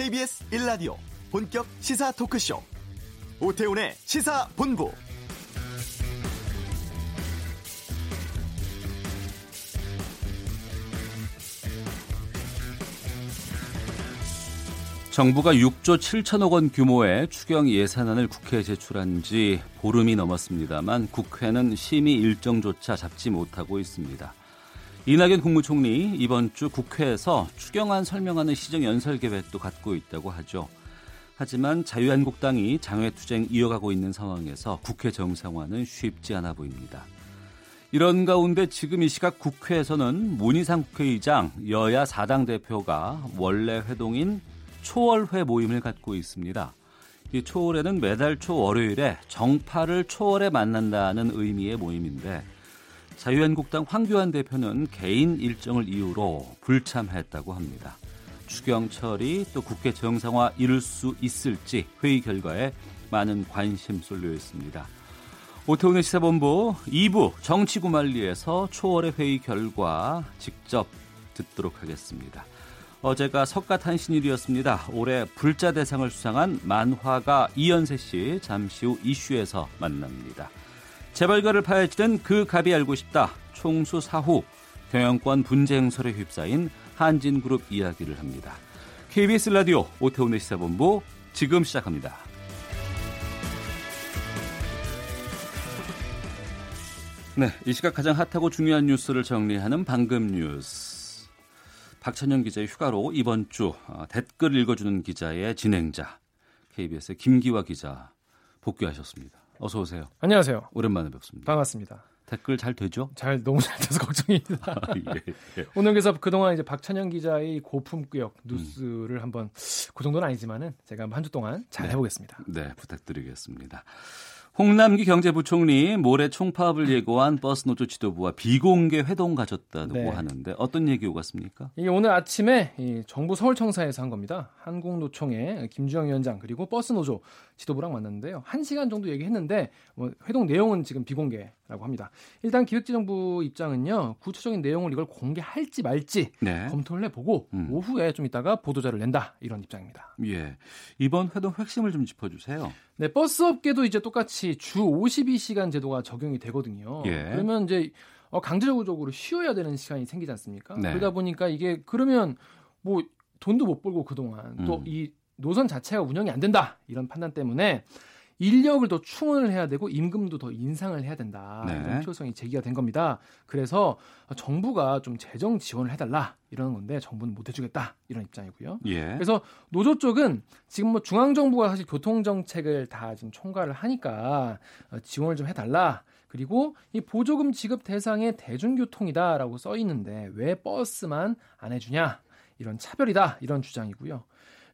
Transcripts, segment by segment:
KBS 1라디오 본격 시사 토크쇼 오태훈의 시사본부 정부가 6조 7천억 원 규모의 추경 예산안을 국회에 제출한 지 보름이 넘었습니다만 국회는 심의 일정조차 잡지 못하고 있습니다. 이낙연 국무총리 이번 주 국회에서 추경안 설명하는 시정 연설 계획도 갖고 있다고 하죠. 하지만 자유한국당이 장외투쟁 이어가고 있는 상황에서 국회 정상화는 쉽지 않아 보입니다. 이런 가운데 지금 이 시각 국회에서는 문희상 국회의장 여야 4당 대표가 원래 회동인 초월회 모임을 갖고 있습니다. 이 초월회는 매달 초 월요일에 정파를 초월에 만난다는 의미의 모임인데 자유한국당 황교안 대표는 개인 일정을 이유로 불참했다고 합니다. 추경 처리 또 국회 정상화 이룰 수 있을지 회의 결과에 많은 관심 쏠려 있습니다. 오태훈의 시사본부 2부 정치구말리에서 초월의 회의 결과 직접 듣도록 하겠습니다. 어제가 석가탄신일이었습니다. 올해 불자 대상을 수상한 만화가 이연세 씨 잠시 후 이슈에서 만납니다. 재벌가를 파헤치는 그 갑이 알고 싶다. 총수 사후 경영권 분쟁 행설에 휩싸인 한진그룹 이야기를 합니다. KBS 라디오 오태훈의 시사본부 지금 시작합니다. 네, 이 시각 가장 핫하고 중요한 뉴스를 정리하는 방금 뉴스. 박찬영 기자의 휴가로 이번 주 어, 댓글 읽어주는 기자의 진행자 KBS의 김기화 기자 복귀하셨습니다. 어서 오세요. 안녕하세요. 오랜만에 뵙습니다. 반갑습니다. 댓글 잘 되죠? 잘 너무 잘 돼서 걱정입니다. 아, 예, 예. 오늘 그래서 그동안 이제 박찬영 기자의 고품격 뉴스를 음. 한번 그 정도는 아니지만은 제가 한 주 동안 잘 네. 해보겠습니다. 네, 부탁드리겠습니다. 홍남기 경제부총리 모레 총파업을 예고한 버스노조 지도부와 비공개 회동 가졌다고 네. 하는데 어떤 얘기 오갔습니까? 이게 오늘 아침에 정부 서울청사에서 한 겁니다. 한국노총의 김주영 위원장 그리고 버스노조 지도부랑 만났는데요. 한 시간 정도 얘기했는데 뭐 회동 내용은 지금 비공개 라고 합니다. 일단 기획재정부 입장은요 구체적인 내용을 이걸 공개할지 말지 네. 검토를 해보고 음. 오후에 좀 이따가 보도자를 낸다 이런 입장입니다. 예, 이번 회동 핵심을 좀 짚어주세요. 네, 버스 업계도 이제 똑같이 주 52시간 제도가 적용이 되거든요. 예. 그러면 이제 어, 강제적으로 쉬어야 되는 시간이 생기지 않습니까? 네. 그러다 보니까 이게 그러면 뭐 돈도 못 벌고 그동안 음. 또이 노선 자체가 운영이 안 된다 이런 판단 때문에 인력을 더 충원을 해야 되고 임금도 더 인상을 해야 된다. 네. 이런 필요성이 제기가 된 겁니다. 그래서 정부가 좀 재정 지원을 해달라 이러는 건데 정부는 못 해주겠다 이런 입장이고요. 예. 그래서 노조 쪽은 지금 뭐 중앙 정부가 사실 교통 정책을 다 지금 총괄을 하니까 어, 지원을 좀 해달라. 그리고 이 보조금 지급 대상의 대중교통이다라고 써 있는데 왜 버스만 안 해주냐 이런 차별이다 이런 주장이고요.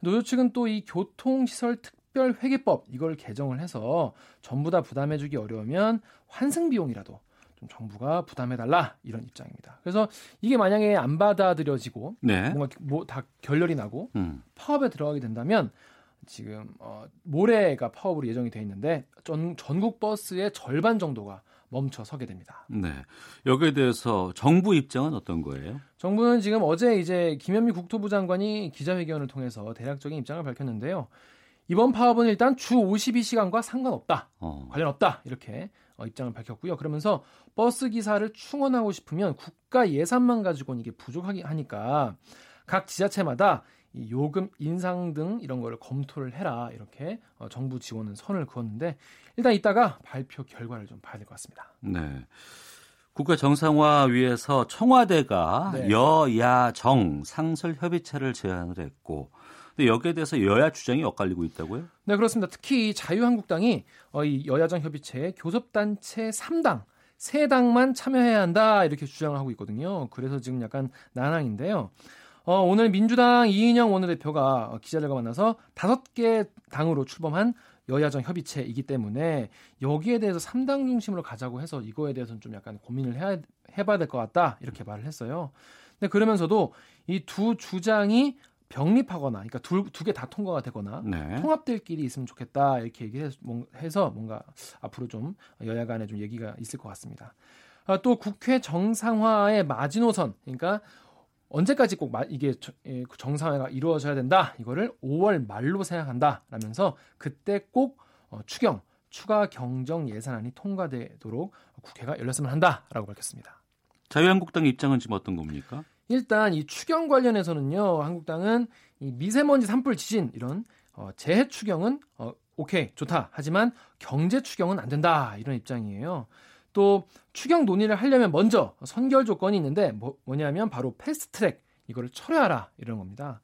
노조 측은 또 이 교통시설 특 특별 회계법 이걸 개정을 해서 전부 다 부담해주기 어려우면 환승 비용이라도 좀 정부가 부담해달라 이런 입장입니다. 그래서 이게 만약에 안 받아들여지고 네. 뭔가 뭐 다 결렬이 나고 음. 파업에 들어가게 된다면 지금 어, 모레가 파업으로 예정이 돼 있는데 전, 전국 버스의 절반 정도가 멈춰 서게 됩니다. 네. 여기에 대해서 정부 입장은 어떤 거예요? 정부는 지금 어제 이제 김현미 국토부 장관이 기자회견을 통해서 대략적인 입장을 밝혔는데요. 이번 파업은 일단 주 52시간과 상관없다. 어. 관련 없다. 이렇게 어, 입장을 밝혔고요. 그러면서 버스 기사를 충원하고 싶으면 국가 예산만 가지고는 이게 부족하게 하니까 각 지자체마다 이 요금 인상 등 이런 거를 검토를 해라. 이렇게 어, 정부 지원은 선을 그었는데 일단 이따가 발표 결과를 좀 봐야 될 것 같습니다. 네. 국가 정상화 위해서 청와대가 네. 여야정 상설 협의체를 제안을 했고 근데 여기에 대해서 여야 주장이 엇갈리고 있다고요? 네, 그렇습니다. 특히 자유한국당이 어, 이 여야정 협의체에 교섭단체 3당 세 당만 참여해야 한다 이렇게 주장을 하고 있거든요. 그래서 지금 약간 난항인데요. 어, 오늘 민주당 이인영 원내대표가 기자들과 만나서 다섯 개 당으로 출범한 여야정 협의체이기 때문에 여기에 대해서 3당 중심으로 가자고 해서 이거에 대해서는 좀 약간 고민을 해야, 해봐야 될 것 같다 이렇게 말을 했어요. 근데 그러면서도 이 두 주장이 병립하거나, 그러니까 두 개 다 통과가 되거나 네. 통합될끼리 있으면 좋겠다 이렇게 얘기해서 뭔가 앞으로 좀 여야 간에 좀 얘기가 있을 것 같습니다. 아, 또 국회 정상화의 마지노선, 그러니까 언제까지 꼭 이게 예, 정상화가 이루어져야 된다. 이거를 5월 말로 생각한다라면서 그때 꼭 어, 추경 추가 경정 예산안이 통과되도록 국회가 열렸으면 한다라고 밝혔습니다. 자유한국당 입장은 지금 어떤 겁니까? 일단 이 추경 관련해서는요. 한국당은 이 미세먼지 산불 지진 이런 어, 재해 추경은 어, 오케이 좋다. 하지만 경제 추경은 안 된다. 이런 입장이에요. 또 추경 논의를 하려면 먼저 선결 조건이 있는데 뭐, 뭐냐면 바로 패스트트랙 이거를 철회하라 이런 겁니다.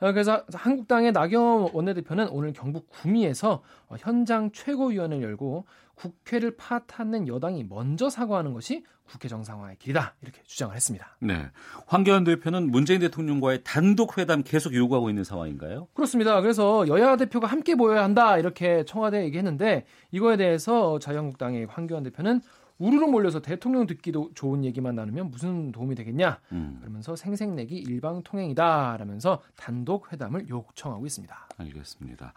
어, 그래서 한국당의 나경원 원내대표는 오늘 경북 구미에서 어, 현장 최고위원회를 열고 국회를 파탄낸 여당이 먼저 사과하는 것이 국회 정상화의 길이다 이렇게 주장을 했습니다. 네, 황교안 대표는 문재인 대통령과의 단독 회담 계속 요구하고 있는 상황인가요? 그렇습니다. 그래서 여야 대표가 함께 모여야 한다 이렇게 청와대에 얘기했는데 이거에 대해서 자유한국당의 황교안 대표는 우르르 몰려서 대통령 듣기도 좋은 얘기만 나누면 무슨 도움이 되겠냐 음. 그러면서 생색내기 일방통행이다라면서 단독 회담을 요청하고 있습니다. 알겠습니다.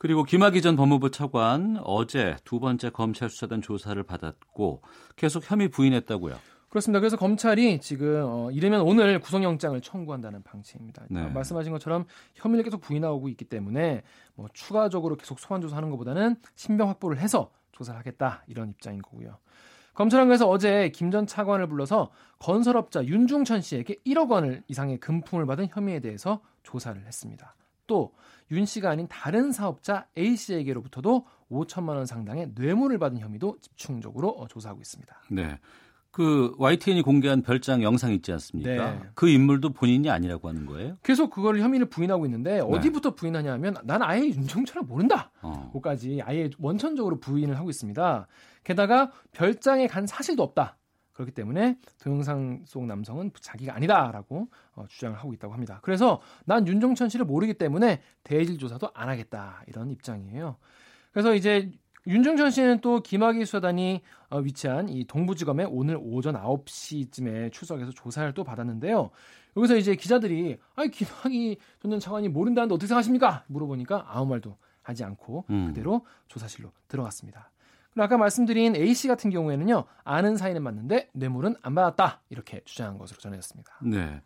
그리고 김학의 전 법무부 차관 어제 두 번째 검찰 수사단 조사를 받았고 계속 혐의 부인했다고요. 그렇습니다. 그래서 검찰이 지금 어, 이르면 오늘 구속영장을 청구한다는 방침입니다. 네. 말씀하신 것처럼 혐의를 계속 부인하고 있기 때문에 뭐 추가적으로 계속 소환 조사하는 것보다는 신병 확보를 해서 조사를 하겠다 이런 입장인 거고요. 검찰은 그래서 어제 김 전 차관을 불러서 건설업자 윤중천 씨에게 1억 원을 이상의 금품을 받은 혐의에 대해서 조사를 했습니다. 또 윤 씨가 아닌 다른 사업자 A 씨에게로부터도 5천만 원 상당의 뇌물을 받은 혐의도 집중적으로 어, 조사하고 있습니다. 네. 그 YTN이 공개한 별장 영상 있지 않습니까? 네. 그 인물도 본인이 아니라고 하는 거예요? 계속 그걸 혐의를 부인하고 있는데 네. 어디부터 부인하냐면 난 아예 윤종철을 모른다. 어. 까지 아예 원천적으로 부인을 하고 있습니다. 게다가 별장에 간 사실도 없다. 그렇기 때문에 동영상 속 남성은 자기가 아니다라고 어, 주장을 하고 있다고 합니다. 그래서 난 윤종천 씨를 모르기 때문에 대질 조사도 안 하겠다 이런 입장이에요. 그래서 이제 윤중천 씨는 또 김학의 수사단이 어, 위치한 이 동부지검에 오늘 오전 9시쯤에 출석해서 조사를 또 받았는데요. 여기서 이제 기자들이 아니 김학의 전 차관이 모른다는데 어떻게 생각하십니까? 물어보니까 아무 말도 하지 않고 음. 그대로 조사실로 들어갔습니다. 그리고 아까 말씀드린 A 씨 같은 경우에는요 아는 사이는 맞는데 뇌물은 안 받았다 이렇게 주장한 것으로 전해졌습니다. 네,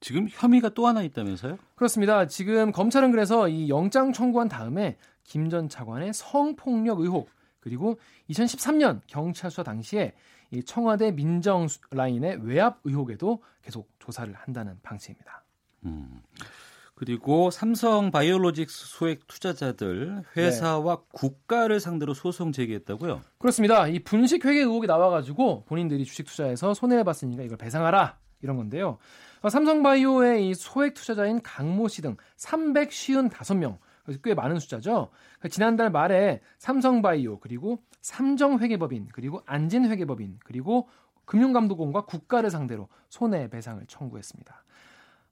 지금 혐의가 또 하나 있다면서요? 그렇습니다. 지금 검찰은 그래서 이 영장 청구한 다음에 김 전 차관의 성폭력 의혹 그리고 2013년 경찰 수사 당시에 이 청와대 민정 라인의 외압 의혹에도 계속 조사를 한다는 방침입니다. 음. 그리고 삼성 바이오로직스 소액 투자자들 회사와 네. 국가를 상대로 소송 제기했다고요? 그렇습니다. 이 분식 회계 의혹이 나와가지고 본인들이 주식 투자해서 손해를 봤으니까 이걸 배상하라 이런 건데요. 삼성바이오의 이 소액 투자자인 강모 씨 등 355명 꽤 많은 숫자죠. 그러니까 지난달 말에 삼성바이오 그리고 삼정회계법인 그리고 안진회계법인 그리고 금융감독원과 국가를 상대로 손해배상을 청구했습니다.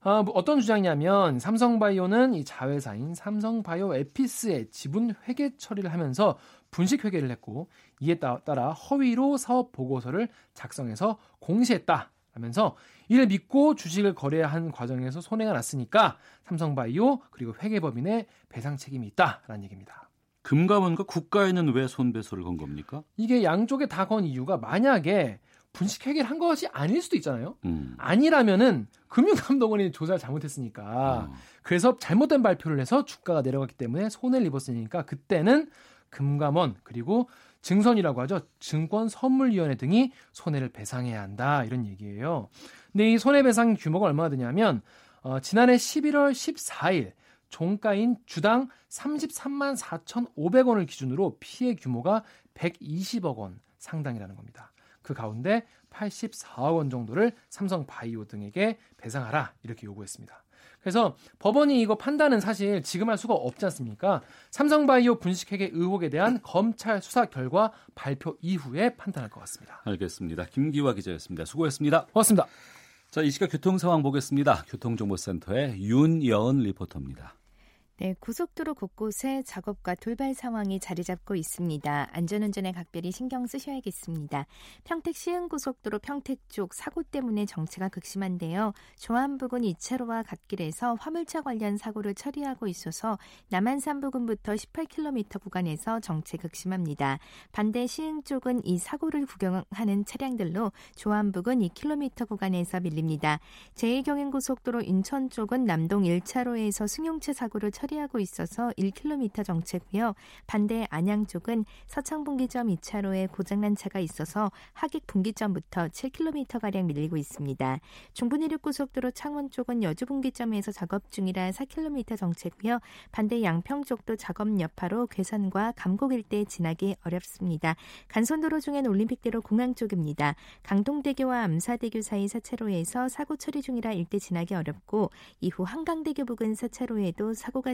어, 뭐 어떤 주장이냐면 삼성바이오는 이 자회사인 삼성바이오 에피스의 지분 회계 처리를 하면서 분식 회계를 했고 이에 따라 허위로 사업 보고서를 작성해서 공시했다 하면서 이를 믿고 주식을 거래한 과정에서 손해가 났으니까 삼성바이오 그리고 회계법인의 배상 책임이 있다라는 얘기입니다. 금감원과 국가에는 왜 손배소를 건 겁니까? 이게 양쪽에 다 건 이유가 만약에 분식 회계를 한 것이 아닐 수도 있잖아요. 음. 아니라면은 금융감독원이 조사를 잘못했으니까 어. 그래서 잘못된 발표를 해서 주가가 내려갔기 때문에 손해를 입었으니까 그때는 금감원 그리고 증선이라고 하죠. 증권선물위원회 등이 손해를 배상해야 한다 이런 얘기예요. 근데 이 손해배상 규모가 얼마나 되냐면 어, 지난해 11월 14일 종가인 주당 33만 4,500원을 기준으로 피해 규모가 120억 원 상당이라는 겁니다. 그 가운데 84억 원 정도를 삼성 바이오 등에게 배상하라 이렇게 요구했습니다. 그래서 법원이 이거 판단은 사실 지금 할 수가 없지 않습니까? 삼성바이오 분식회계 의혹에 대한 검찰 수사 결과 발표 이후에 판단할 것 같습니다. 알겠습니다. 김기화 기자였습니다. 수고했습니다. 고맙습니다. 자, 이 시각 교통 상황 보겠습니다. 교통정보센터의 윤여은 리포터입니다. 네, 고속도로 곳곳에 작업과 돌발 상황이 자리 잡고 있습니다. 안전운전에 각별히 신경 쓰셔야겠습니다. 평택 시흥고속도로 평택 쪽 사고 때문에 정체가 극심한데요. 조안 부근 2차로와 갓길에서 화물차 관련 사고를 처리하고 있어서 남한산 부근부터 18km 구간에서 정체 극심합니다. 반대 시흥 쪽은 이 사고를 구경하는 차량들로 조안 부근 2km 구간에서 밀립니다. 제1경인고속도로 인천 쪽은 남동 1차로에서 승용차 사고를 처리 처리하고 있어서 1km 정체고요. 반대 안양 쪽은 서창 분기점 2차로에 고장난 차가 있어서 하객 분기점부터 7km가량 밀리고 있습니다. 중부 내륙 고속도로 창원 쪽은 여주 분기점에서 작업 중이라 4km 정체고요. 반대 양평 쪽도 작업 여파로 괴산과 감곡 일대 지나기 어렵습니다. 간선도로 중엔 올림픽대로 공항 쪽입니다. 강동대교와 암사대교 사이 4차로에서 사고 처리 중이라 일대 지나기 어렵고 이후 한강대교 부근 4차로에도 사고가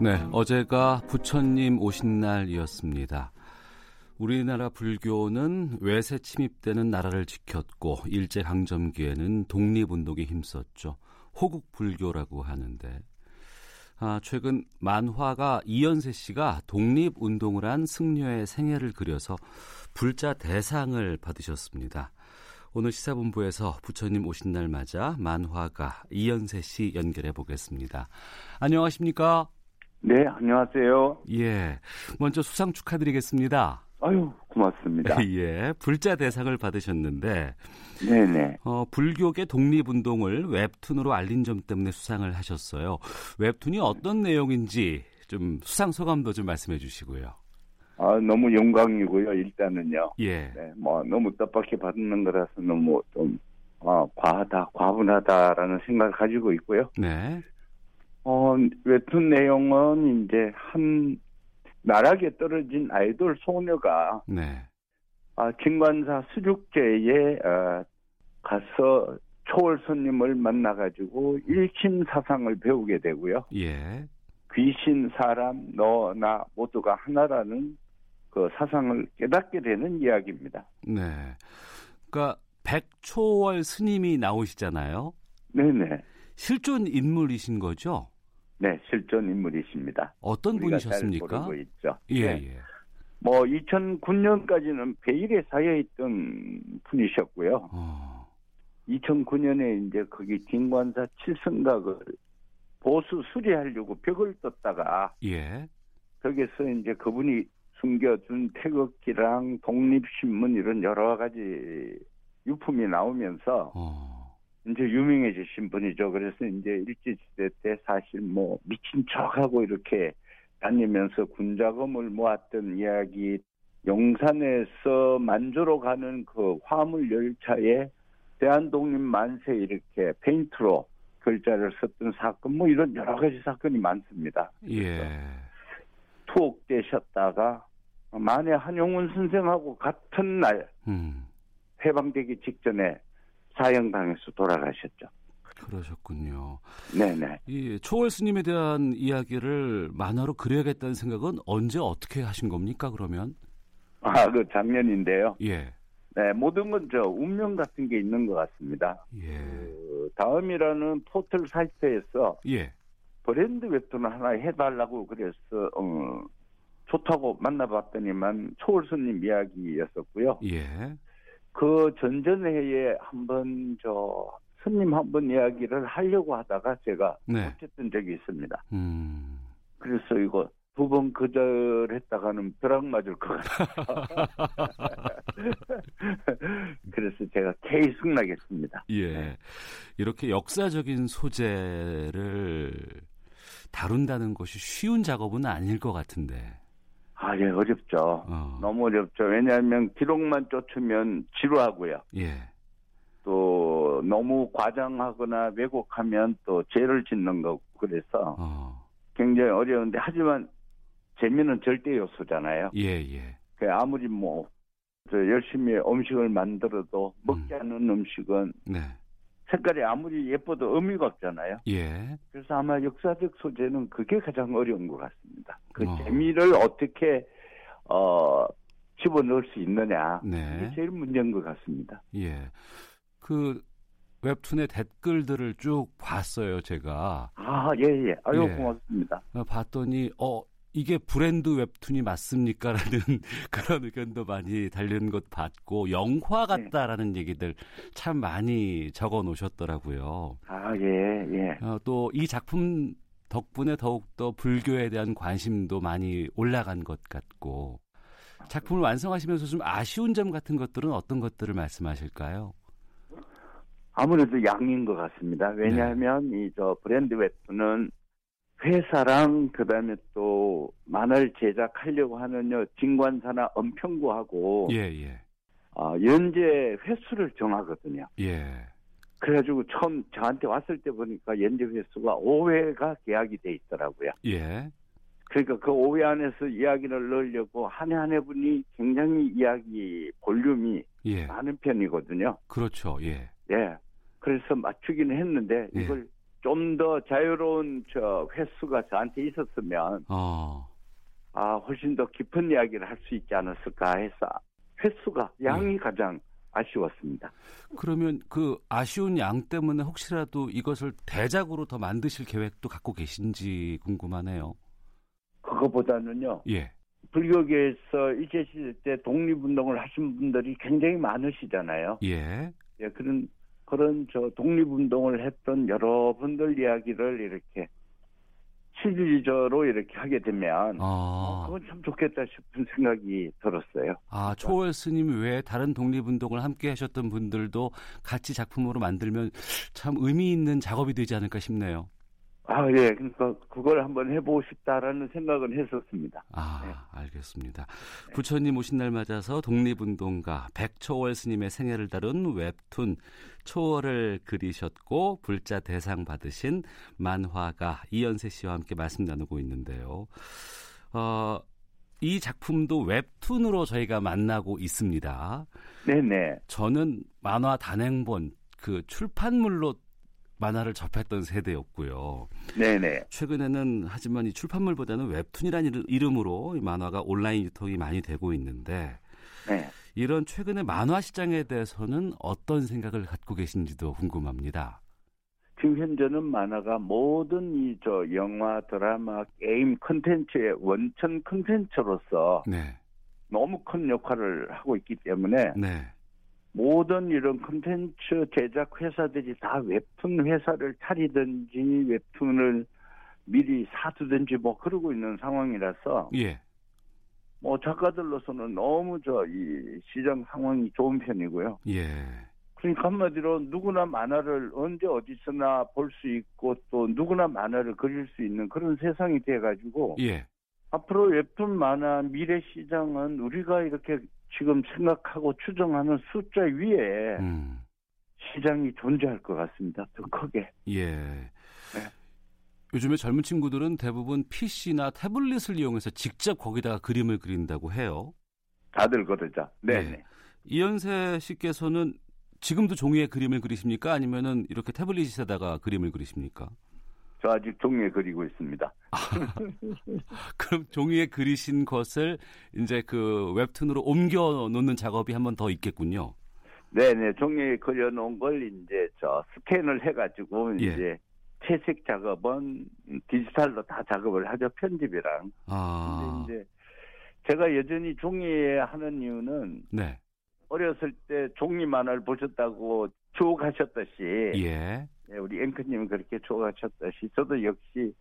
네, 어제가 부처님 오신 날이었습니다. 우리나라 불교는 외세 침입되는 나라를 지켰고 일제 강점기에는 독립운동에 힘썼죠. 호국 불교라고 하는데 아, 최근 만화가 이연세 씨가 독립운동을 한 승려의 생애를 그려서 불자 대상을 받으셨습니다. 오늘 시사본부에서 부처님 오신 날 맞아 만화가 이연세 씨 연결해 보겠습니다. 안녕하십니까? 네, 안녕하세요. 예. 먼저 수상 축하드리겠습니다. 아유, 고맙습니다. 예. 불자 대상을 받으셨는데 네네. 어, 불교계 독립운동을 웹툰으로 알린 점 때문에 수상을 하셨어요. 웹툰이 어떤 내용인지 좀 수상 소감도 좀 말씀해 주시고요. 아, 너무 영광이고요, 일단은요. 예. 네, 뭐, 너무 뜻밖에 받는 거라서 너무 좀, 아, 과하다, 과분하다라는 생각을 가지고 있고요. 네. 어, 웹툰 내용은 이제 한 나락에 떨어진 아이돌 소녀가 네. 아, 진관사 수족제에 어, 가서 초월 손님을 만나가지고 일심 사상을 배우게 되고요. 예. 귀신, 사람, 너, 나 모두가 하나라는 그 사상을 깨닫게 되는 이야기입니다. 네. 그러니까 백초월 스님이 나오시잖아요. 네네. 실존 인물이신 거죠? 네, 실존 인물이십니다. 어떤 분이셨습니까? 있죠. 예, 네. 예. 뭐 2009년까지는 베일에 사여 있던 분이셨고요. 어. 2009년에 이제 거기 진관사 칠성각을 보수 수리하려고 벽을 떴다가 예. 거기서 이제 그분이 숨겨둔 태극기랑 독립신문 이런 여러 가지 유품이 나오면서 어. 이제 유명해지신 분이죠. 그래서 이제 일제시대 때 사실 뭐 미친 척하고 이렇게 다니면서 군자금을 모았던 이야기, 용산에서 만주로 가는 그 화물 열차에 대한독립 만세 이렇게 페인트로 글자를 썼던 사건, 뭐 이런 여러 가지 사건이 많습니다. 예. 투옥되셨다가 만에 한용운 선생하고 같은 날 음. 해방되기 직전에 사형당해서 돌아가셨죠. 그러셨군요. 네네. 이 초월 스님에 대한 이야기를 만화로 그려야겠다는 생각은 언제 어떻게 하신 겁니까? 그러면? 아, 그 작년인데요. 예. 네, 모든 건 저 운명 같은 게 있는 것 같습니다. 예. 그 다음이라는 포털 사이트에서 예. 브랜드 웹툰을 하나 해달라고 그래서 어, 좋다고 만나봤더니만 초월 스님 이야기였었고요. 예. 그 전전회에 한번 저 스님 한 번 이야기를 하려고 하다가 제가 네. 못했던 적이 있습니다. 음. 그래서 이거 두 번 거절 했다가는 벼락 맞을 것 같아요. 그래서 제가 계속 나겠습니다. 예. 네. 이렇게 역사적인 소재를 다룬다는 것이 쉬운 작업은 아닐 것 같은데. 아, 예, 어렵죠. 어. 너무 어렵죠. 왜냐하면 기록만 쫓으면 지루하고요. 예. 또 너무 과장하거나 왜곡하면 또 죄를 짓는 거고 그래서 어. 굉장히 어려운데 하지만 재미는 절대 요소잖아요. 예, 예. 그 아무리 뭐 열심히 음식을 만들어도 먹지 음. 않는 음식은 네. 색깔이 아무리 예뻐도 의미가 없잖아요. 예. 그래서 아마 역사적 소재는 그게 가장 어려운 것 같습니다. 그 어. 재미를 어떻게 어 집어넣을 수 있느냐. 네. 이게 제일 문제인 것 같습니다. 예. 그 웹툰의 댓글들을 쭉 봤어요, 제가. 아, 예, 예. 아유, 예. 고맙습니다. 어, 봤더니, 어, 이게 브랜드 웹툰이 맞습니까? 라는 그런 의견도 많이 달린 것 봤고, 영화 네. 같다라는 네. 얘기들 참 많이 적어 놓으셨더라고요. 아, 예, 예. 어, 또이 작품 덕분에 더욱더 불교에 대한 관심도 많이 올라간 것 같고, 작품을 완성하시면서 좀 아쉬운 점 같은 것들은 어떤 것들을 말씀하실까요? 아무래도 양인 것 같습니다. 왜냐하면 네. 이저 브랜드 웹툰은 회사랑 그다음에 또 만화를 제작하려고 하는 진관사나 은평구하고 예, 예. 어, 연재 횟수를 정하거든요. 예. 그래가지고 처음 저한테 왔을 때 보니까 연재 횟수가 5회가 계약이 돼 있더라고요. 예. 그러니까 그 5회 안에서 이야기를 넣으려고 한 해 한 해 분이 굉장히 이야기 볼륨이 예. 많은 편이거든요. 그렇죠. 예. 예. 그래서 맞추기는 했는데 예. 이걸 좀 더 자유로운 저 횟수가 저한테 있었으면 어. 아 훨씬 더 깊은 이야기를 할 수 있지 않았을까 해서 횟수가 양이 예. 가장 아쉬웠습니다. 그러면 그 아쉬운 양 때문에 혹시라도 이것을 대작으로 더 만드실 계획도 갖고 계신지 궁금하네요. 그거보다는요. 예. 불교계에서 일제시대 때 독립운동을 하신 분들이 굉장히 많으시잖아요. 예. 예, 그런 그런 저 독립운동을 했던 여러분들 이야기를 이렇게 시리즈로 이렇게 하게 되면 아. 어, 그건 참 좋겠다 싶은 생각이 들었어요. 아 초월 스님 외에 다른 독립운동을 함께 하셨던 분들도 같이 작품으로 만들면 참 의미 있는 작업이 되지 않을까 싶네요. 아, 예. 그러니까 그걸 한번 해보고 싶다라는 생각은 했었습니다. 아, 네. 알겠습니다. 네. 부처님 오신 날 맞아서 독립운동가 백초월 스님의 생애를 다룬 웹툰 초월을 그리셨고 불자 대상 받으신 만화가 이연세 씨와 함께 말씀 나누고 있는데요. 어, 이 작품도 웹툰으로 저희가 만나고 있습니다. 네네. 저는 만화 단행본 그 출판물로 만화를 접했던 세대였고요. 네네. 최근에는 하지만 이 출판물보다는 웹툰이라는 이름으로 이 만화가 온라인 유통이 많이 되고 있는데 네. 이런 최근의 만화 시장에 대해서는 어떤 생각을 갖고 계신지도 궁금합니다. 지금 현재는 만화가 모든 이 저 영화, 드라마, 게임 컨텐츠의 원천 컨텐츠로서 네. 너무 큰 역할을 하고 있기 때문에 네. 모든 이런 콘텐츠 제작 회사들이 다 웹툰 회사를 차리든지 웹툰을 미리 사두든지 뭐 그러고 있는 상황이라서 예. 뭐 작가들로서는 너무 저 이 시장 상황이 좋은 편이고요. 예. 그러니까 한마디로 누구나 만화를 언제 어디서나 볼 수 있고 또 누구나 만화를 그릴 수 있는 그런 세상이 돼가지고 예. 앞으로 웹툰 만화 미래 시장은 우리가 이렇게 지금 생각하고 추정하는 숫자 위에 음. 시장이 존재할 것 같습니다. 더 크게. 예. 네. 요즘에 젊은 친구들은 대부분 PC나 태블릿을 이용해서 직접 거기다가 그림을 그린다고 해요. 다들 그러죠. 네. 네. 이현세 씨께서는 지금도 종이에 그림을 그리십니까? 아니면은 이렇게 태블릿에다가 그림을 그리십니까? 저 아직 종이에 그리고 있습니다. 그럼 종이에 그리신 것을 이제 그 웹툰으로 옮겨 놓는 작업이 한 번 더 있겠군요. 네네, 종이에 그려 놓은 걸 이제 저 스캔을 해가지고 예. 이제 채색 작업은 디지털로 다 작업을 하죠 편집이랑. 아. 근데 이제 제가 여전히 종이에 하는 이유는 네. 어렸을 때 종이 만화를 보셨다고 추억하셨듯이 예. 네, 우리 앵커님은 그렇게 좋아하셨듯이 저도 역시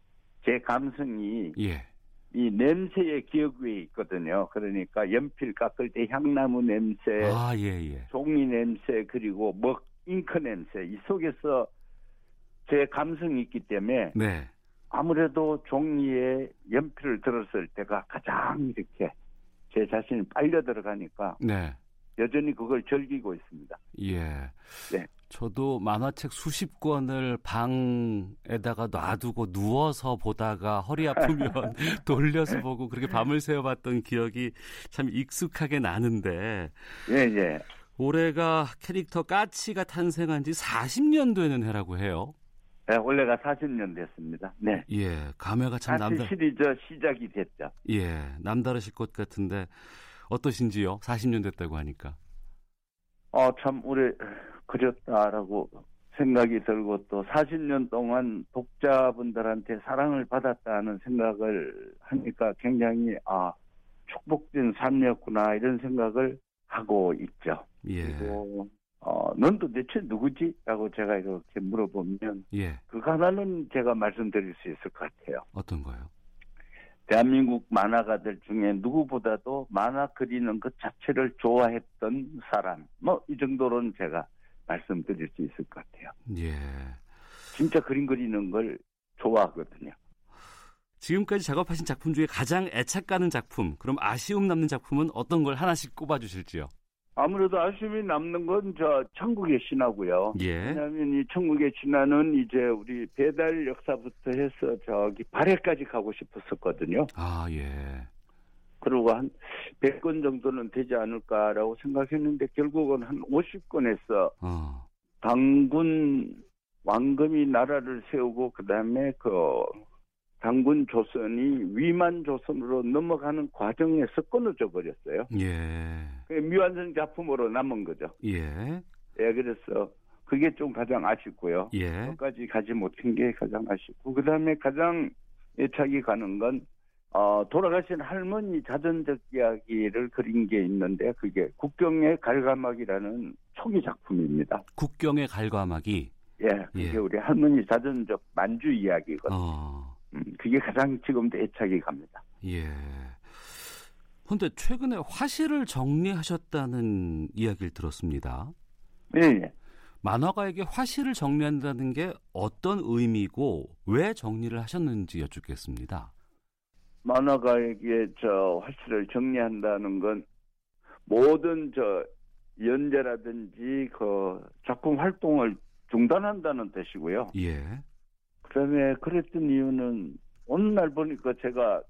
제 감성이 예. 이 냄새의 기억 위에 있거든요. 그러니까 연필 깎을 때 향나무 냄새, 아, 예, 예. 종이 냄새 그리고 먹 잉크 냄새 이 속에서 제 감성이 있기 때문에 네. 아무래도 종이에 연필을 들었을 때가 가장 이렇게 제 자신이 빨려 들어가니까 네. 여전히 그걸 즐기고 있습니다. 예. 네. 저도 만화책 수십 권을 방에다가 놔두고 누워서 보다가 허리 아프면 돌려서 보고 그렇게 밤을 새워봤던 기억이 참 익숙하게 나는데. 예, 예. 올해가 캐릭터 까치가 탄생한 지 40년 되는 해라고 해요. 네, 올해가 40년 됐습니다. 네. 예, 감회가 참 남다. 시리즈 시작이 됐죠. 예, 남다르실 것 같은데 어떠신지요? 40년 됐다고 하니까. 어, 참 올해 그렸다라고 생각이 들고 또 40년 동안 독자분들한테 사랑을 받았다는 생각을 하니까 굉장히 아 축복된 삶이었구나 이런 생각을 하고 있죠. 예. 그리고 어, 넌 도대체 누구지? 라고 제가 이렇게 물어보면 예. 그거 하나는 제가 말씀드릴 수 있을 것 같아요. 어떤 거요? 대한민국 만화가들 중에 누구보다도 만화 그리는 것 자체를 좋아했던 사람. 뭐 이 정도로는 제가 말씀드릴 수 있을 것 같아요. 예. 진짜 그림 그리는 걸 좋아하거든요. 지금까지 작업하신 작품 중에 가장 애착 가는 작품, 그럼 아쉬움 남는 작품은 어떤 걸 하나씩 꼽아 주실지요? 아무래도 아쉬움이 남는 건 저 천국의 신화고요. 예. 왜냐하면 이 천국의 신화는 이제 우리 배달 역사부터 해서 저기 발해까지 가고 싶었었거든요. 아 예. 그리고 한 100건 정도는 되지 않을까라고 생각했는데 결국은 한 50건에서 어. 당군 왕금이 나라를 세우고 그다음에 그 당군 조선이 위만 조선으로 넘어가는 과정에서 끊어져 버렸어요. 예. 미완성 작품으로 남은 거죠. 예. 예, 그래서 그게 좀 가장 아쉽고요. 예. 거기까지 가지 못한 게 가장 아쉽고 그 다음에 가장 애착이 가는 건 어, 돌아가신 할머니 자전적 이야기를 그린 게 있는데 그게 국경의 갈가막이라는 초기 작품입니다. 국경의 갈가막이 예, 그게 예. 우리 할머니 자전적 만주 이야기거든요. 어. 음, 그게 가장 지금도 애착이 갑니다. 예. 근데 최근에 화실을 정리하셨다는 이야기를 들었습니다. 예, 예. 만화가에게 화실을 정리한다는 게 어떤 의미고 왜 정리를 하셨는지 여쭙겠습니다. 만화가에게 저 화실을 정리한다는 건 모든 저 연재라든지 그 작품 활동을 중단한다는 뜻이고요. 예. 그다음에 그랬던 이유는 어느 날 보니까 제가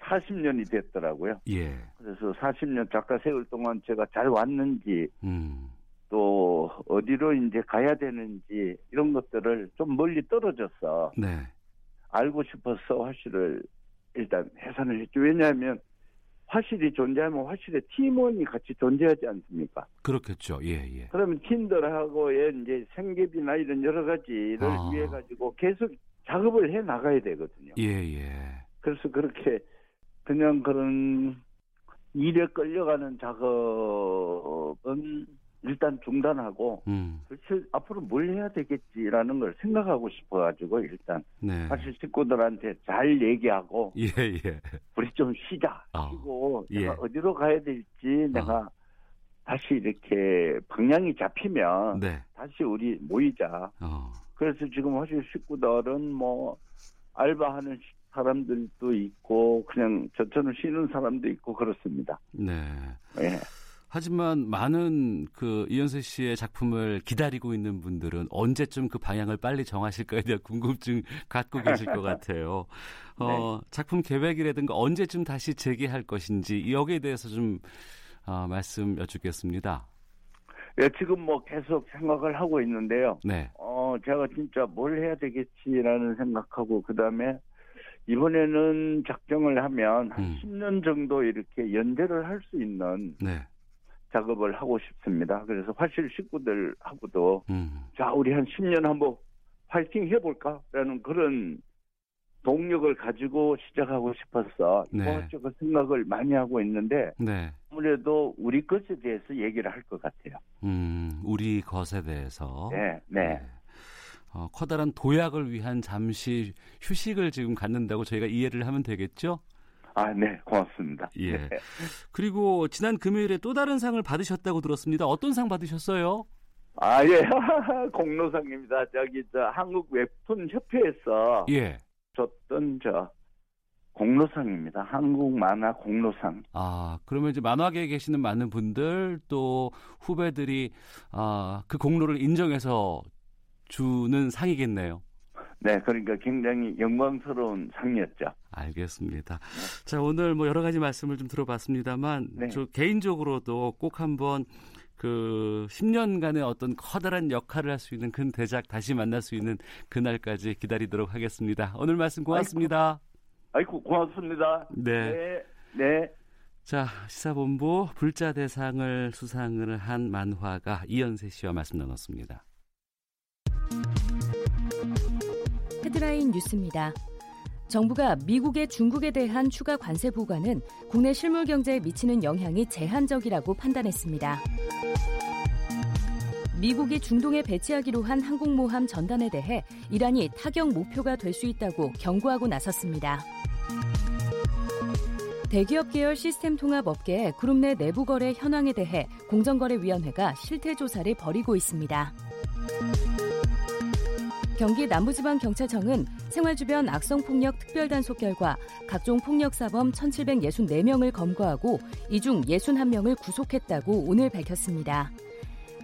40년이 됐더라고요. 예. 그래서 40년 작가 세월 동안 제가 잘 왔는지 음. 또 어디로 이제 가야 되는지 이런 것들을 좀 멀리 떨어져서 네. 알고 싶어서 화실을 일단 해산을 했죠. 왜냐하면 화실이 존재하면 화실에 팀원이 같이 존재하지 않습니까? 그렇겠죠. 예, 예. 그러면 팀들하고의 이제 생계비나 이런 여러 가지를 아. 위해 가지고 계속 작업을 해 나가야 되거든요. 예, 예. 그래서 그렇게 그냥 그런 일에 끌려가는 작업은 일단 중단하고 음. 도대체 앞으로 뭘 해야 되겠지라는 걸 생각하고 싶어가지고 일단 네. 사실 식구들한테 잘 얘기하고 예, 예. 우리 좀 쉬자 어. 쉬고 예. 내가 어디로 가야 될지 내가 다시 이렇게 방향이 잡히면 네. 다시 우리 모이자. 어. 그래서 지금 사실 식구들은 뭐 알바하는 사람들도 있고 그냥 저처럼 쉬는 사람도 있고 그렇습니다. 네. 예. 하지만 많은 그 이현세 씨의 작품을 기다리고 있는 분들은 언제쯤 그 방향을 빨리 정하실까에 대한 궁금증 갖고 계실 것 같아요. 어, 네. 작품 계획이라든가 언제쯤 다시 재개할 것인지 여기에 대해서 좀 어, 말씀 여쭙겠습니다. 예, 지금 뭐 계속 생각을 하고 있는데요. 네. 어, 제가 진짜 뭘 해야 되겠지라는 생각하고 그다음에 이번에는 작정을 하면 한 음. 10년 정도 이렇게 연재를 할 수 있는 네. 작업을 하고 싶습니다. 그래서 화실 식구들하고도 음. 자, 우리 한 10년 한번 파이팅 해볼까라는 그런 동력을 가지고 시작하고 싶어서 네. 이것저것 생각을 많이 하고 있는데 네. 아무래도 우리 것에 대해서 얘기를 할 것 같아요. 음, 우리 것에 대해서. 네, 네. 어, 커다란 도약을 위한 잠시 휴식을 지금 갖는다고 저희가 이해를 하면 되겠죠? 아, 네, 고맙습니다. 예. 네. 그리고 지난 금요일에 또 다른 상을 받으셨다고 들었습니다. 어떤 상 받으셨어요? 아, 예, 공로상입니다. 저기 저 한국 웹툰 협회에서 예. 줬던 저 공로상입니다. 한국 만화 공로상. 아, 그러면 이제 만화계에 계시는 많은 분들 또 후배들이 아, 그 공로를 인정해서 주는 상이겠네요. 네, 그러니까 굉장히 영광스러운 상이었죠. 알겠습니다. 자, 오늘 뭐 여러 가지 말씀을 좀 들어봤습니다만, 네. 저 개인적으로도 꼭 한번 그 10년간의 어떤 커다란 역할을 할 수 있는 큰 대작 다시 만날 수 있는 그날까지 기다리도록 하겠습니다. 오늘 말씀 고맙습니다. 아이고, 아이고 고맙습니다. 네. 네. 네. 자, 시사본부 불자 대상을 수상을 한 만화가 이연세 씨와 말씀 나눴습니다. 헤드라인 뉴스입니다. 정부가 미국의 중국에 대한 추가 관세 부과는 국내 실물 경제에 미치는 영향이 제한적이라고 판단했습니다. 미국이 중동에 배치하기로 한 항공모함 전단에 대해 이란이 타격 목표가 될 수 있다고 경고하고 나섰습니다. 대기업 계열 시스템 통합 업계 그룹 내 내부 거래 현황에 대해 공정거래위원회가 실태 조사를 벌이고 있습니다. 경기 남부지방경찰청은 생활주변 악성폭력 특별단속 결과 각종 폭력사범 1764명을 검거하고 이 중 61명을 구속했다고 오늘 밝혔습니다.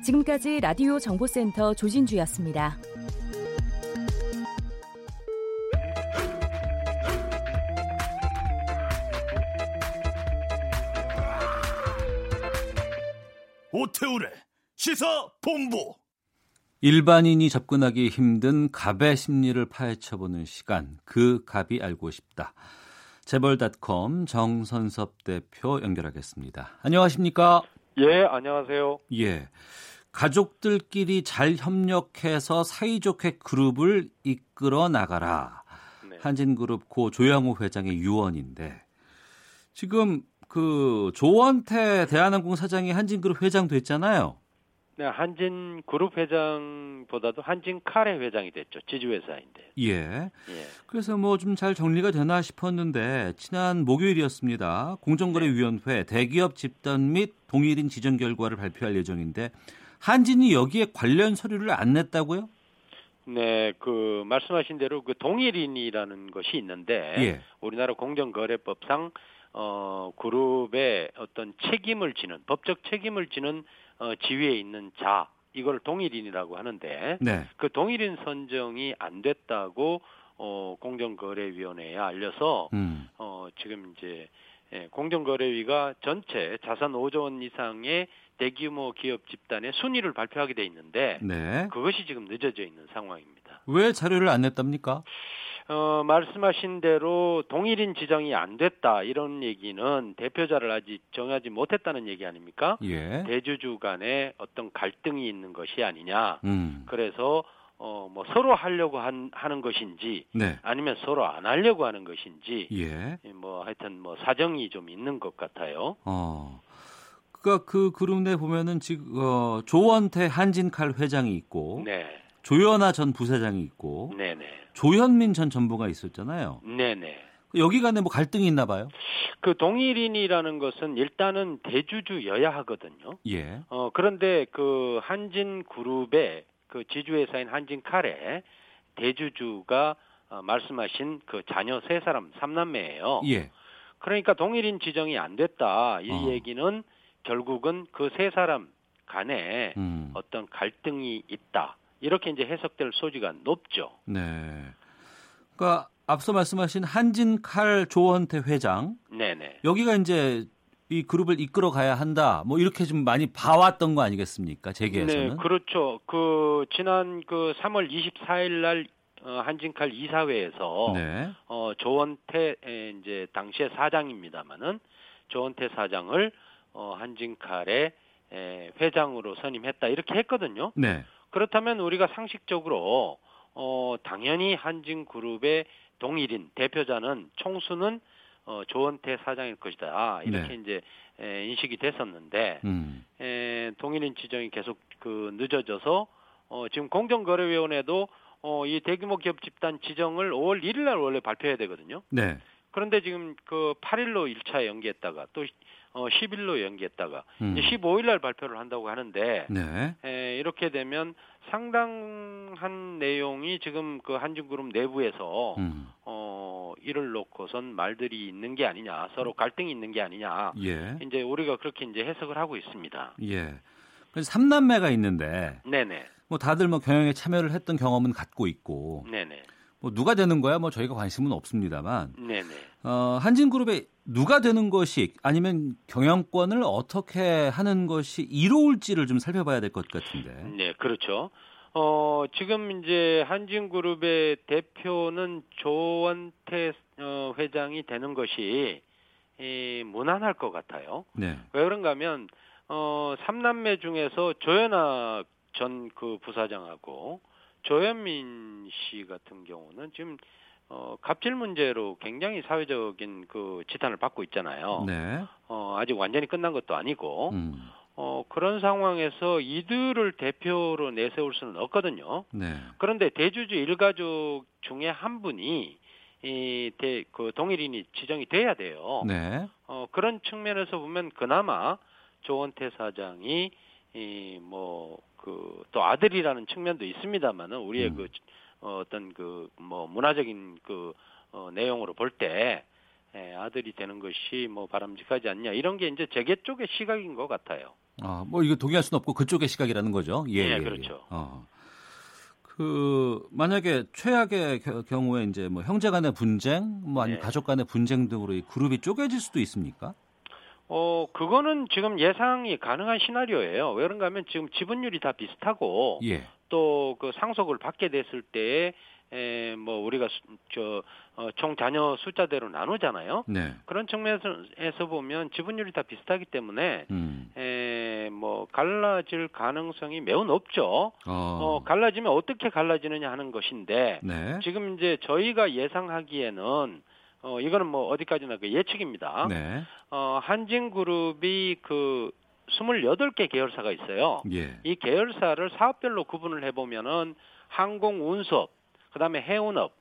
지금까지 라디오 정보센터 조진주였습니다. 오태우래 시사 본부 일반인이 접근하기 힘든 갑의 심리를 파헤쳐보는 시간, 그 갑이 알고 싶다. 재벌닷컴 정선섭 대표 연결하겠습니다. 안녕하십니까? 예, 안녕하세요. 예. 가족들끼리 잘 협력해서 사이좋게 그룹을 이끌어 나가라. 네. 한진그룹 고 조양호 회장의 유언인데 지금 그 조원태 대한항공 사장이 한진그룹 회장 됐잖아요. 네, 한진 그룹 회장보다도 한진 카레 회장이 됐죠. 지주회사인데. 예. 예. 그래서 뭐 좀 잘 정리가 되나 싶었는데 지난 목요일이었습니다. 공정거래위원회 대기업 집단 및 동일인 지정 결과를 발표할 예정인데 한진이 여기에 관련 서류를 안 냈다고요? 네, 그 말씀하신 대로 그 동일인이라는 것이 있는데 예. 우리나라 공정거래법상 어 그룹의 어떤 책임을 지는 법적 책임을 지는 어, 지위에 있는 자 이걸 동일인이라고 하는데 네. 그 동일인 선정이 안 됐다고 어, 공정거래위원회에 알려서 음. 어, 지금 이제 예, 공정거래위가 전체 자산 5조 원 이상의 대규모 기업 집단의 순위를 발표하게 돼 있는데 네. 그것이 지금 늦어져 있는 상황입니다. 왜 자료를 안 냈답니까? 어, 말씀하신 대로 동일인 지정이 안 됐다 이런 얘기는 대표자를 아직 정하지 못했다는 얘기 아닙니까? 예. 대주주 간에 어떤 갈등이 있는 것이 아니냐. 음. 그래서 어, 뭐 서로 하려고 한, 하는 것인지 네. 아니면 서로 안 하려고 하는 것인지 예. 뭐 하여튼 뭐 사정이 좀 있는 것 같아요. 어. 그러니까 그 그룹 내 보면은 지금 어, 조원태 한진칼 회장이 있고 네. 조연아 전 부사장이 있고 네네. 조현민 전 전부가 있었잖아요. 네네. 여기 간에 뭐 갈등이 있나 봐요? 그 동일인이라는 것은 일단은 대주주여야 하거든요. 예. 어, 그런데 그 한진 그룹의 그 지주회사인 한진 칼의 대주주가 어, 말씀하신 그 자녀 세 사람 삼남매예요. 예. 그러니까 동일인 지정이 안 됐다. 이 어. 얘기는 결국은 그 세 사람 간에 음. 어떤 갈등이 있다. 이렇게 이제 해석될 소지가 높죠. 네. 그러니까 앞서 말씀하신 한진칼 조원태 회장. 네네. 여기가 이제 이 그룹을 이끌어 가야 한다. 뭐 이렇게 좀 많이 봐왔던 거 아니겠습니까? 재계에서는. 네, 그렇죠. 그 지난 그 3월 24일 날 어, 한진칼 이사회에서 네. 어 조원태 이제 당시의 사장입니다마는 조원태 사장을 어 한진칼의 에, 회장으로 선임했다 이렇게 했거든요. 네. 그렇다면 우리가 상식적으로 어 당연히 한진그룹의 동일인 대표자는 총수는 어 조원태 사장일 것이다 이렇게 네. 이제 에, 인식이 됐었는데 음. 에, 동일인 지정이 계속 그 늦어져서 어 지금 공정거래위원회도 어 이 대규모 기업 집단 지정을 5월 1일 날 원래 발표해야 되거든요. 네. 그런데 지금 그 8일로 1차 연기했다가 또 어, 10일로 연기했다가 음. 이제 15일 날 발표를 한다고 하는데 네. 에, 이렇게 되면 상당한 내용이 지금 그 한중그룹 내부에서 음. 어, 이를 놓고선 말들이 있는 게 아니냐, 서로 갈등이 있는 게 아니냐. 예. 이제 우리가 그렇게 이제 해석을 하고 있습니다. 예. 그래서 삼남매가 있는데, 네네. 뭐 다들 뭐 경영에 참여를 했던 경험은 갖고 있고, 네네. 뭐 누가 되는 거야 뭐 저희가 관심은 없습니다만, 네네. 어, 한진그룹의 누가 되는 것이 아니면 경영권을 어떻게 하는 것이 이로울지를 좀 살펴봐야 될 것 같은데. 네, 그렇죠. 어, 지금 이제 한진그룹의 대표는 조원태 어, 회장이 되는 것이 이, 무난할 것 같아요. 네. 왜 그런가 하면 어, 삼남매 중에서 조현아 전 그 부사장하고 조현민 씨 같은 경우는 지금 어, 갑질 문제로 굉장히 사회적인 그 지탄을 받고 있잖아요. 네. 어, 아직 완전히 끝난 것도 아니고. 음. 어, 그런 상황에서 이들을 대표로 내세울 수는 없거든요. 네. 그런데 대주주 일가족 중에 한 분이 이, 대, 그 동일인이 지정이 돼야 돼요. 네. 어, 그런 측면에서 보면 그나마 조원태 사장이 이, 뭐, 그, 또 아들이라는 측면도 있습니다만은 우리의 음. 그, 어, 어떤 그, 뭐, 문화적인 그, 어, 내용으로 볼때 예, 아들이 되는 것이 뭐 바람직하지 않냐 이런 게 이제 재계 쪽의 시각인 것 같아요. 아, 뭐 이거 동의할 수는 없고 그쪽의 시각이라는 거죠. 예, 네, 예, 그렇죠. 예. 어. 그 만약에 최악의 경우에 이제 뭐 형제간의 분쟁, 뭐 아니면 네. 가족 간의 분쟁 등으로 이 그룹이 쪼개질 수도 있습니까? 어, 그거는 지금 예상이 가능한 시나리오예요. 왜 그런가 하면 지금 지분율이 다 비슷하고 예. 또그 상속을 받게 됐을 때에 에, 뭐 우리가 수, 저, 어, 총 자녀 숫자대로 나누잖아요. 네. 그런 측면에서 보면 지분율이 다 비슷하기 때문에 음. 에, 뭐 갈라질 가능성이 매우 높죠. 어. 어 갈라지면 어떻게 갈라지느냐 하는 것인데 네. 지금 이제 저희가 예상하기에는 어 이거는 뭐 어디까지나 그 예측입니다. 네. 어 한진그룹이 그 28개 계열사가 있어요. 예. 이 계열사를 사업별로 구분을 해보면은 항공 운수업, 그 다음에 해운업,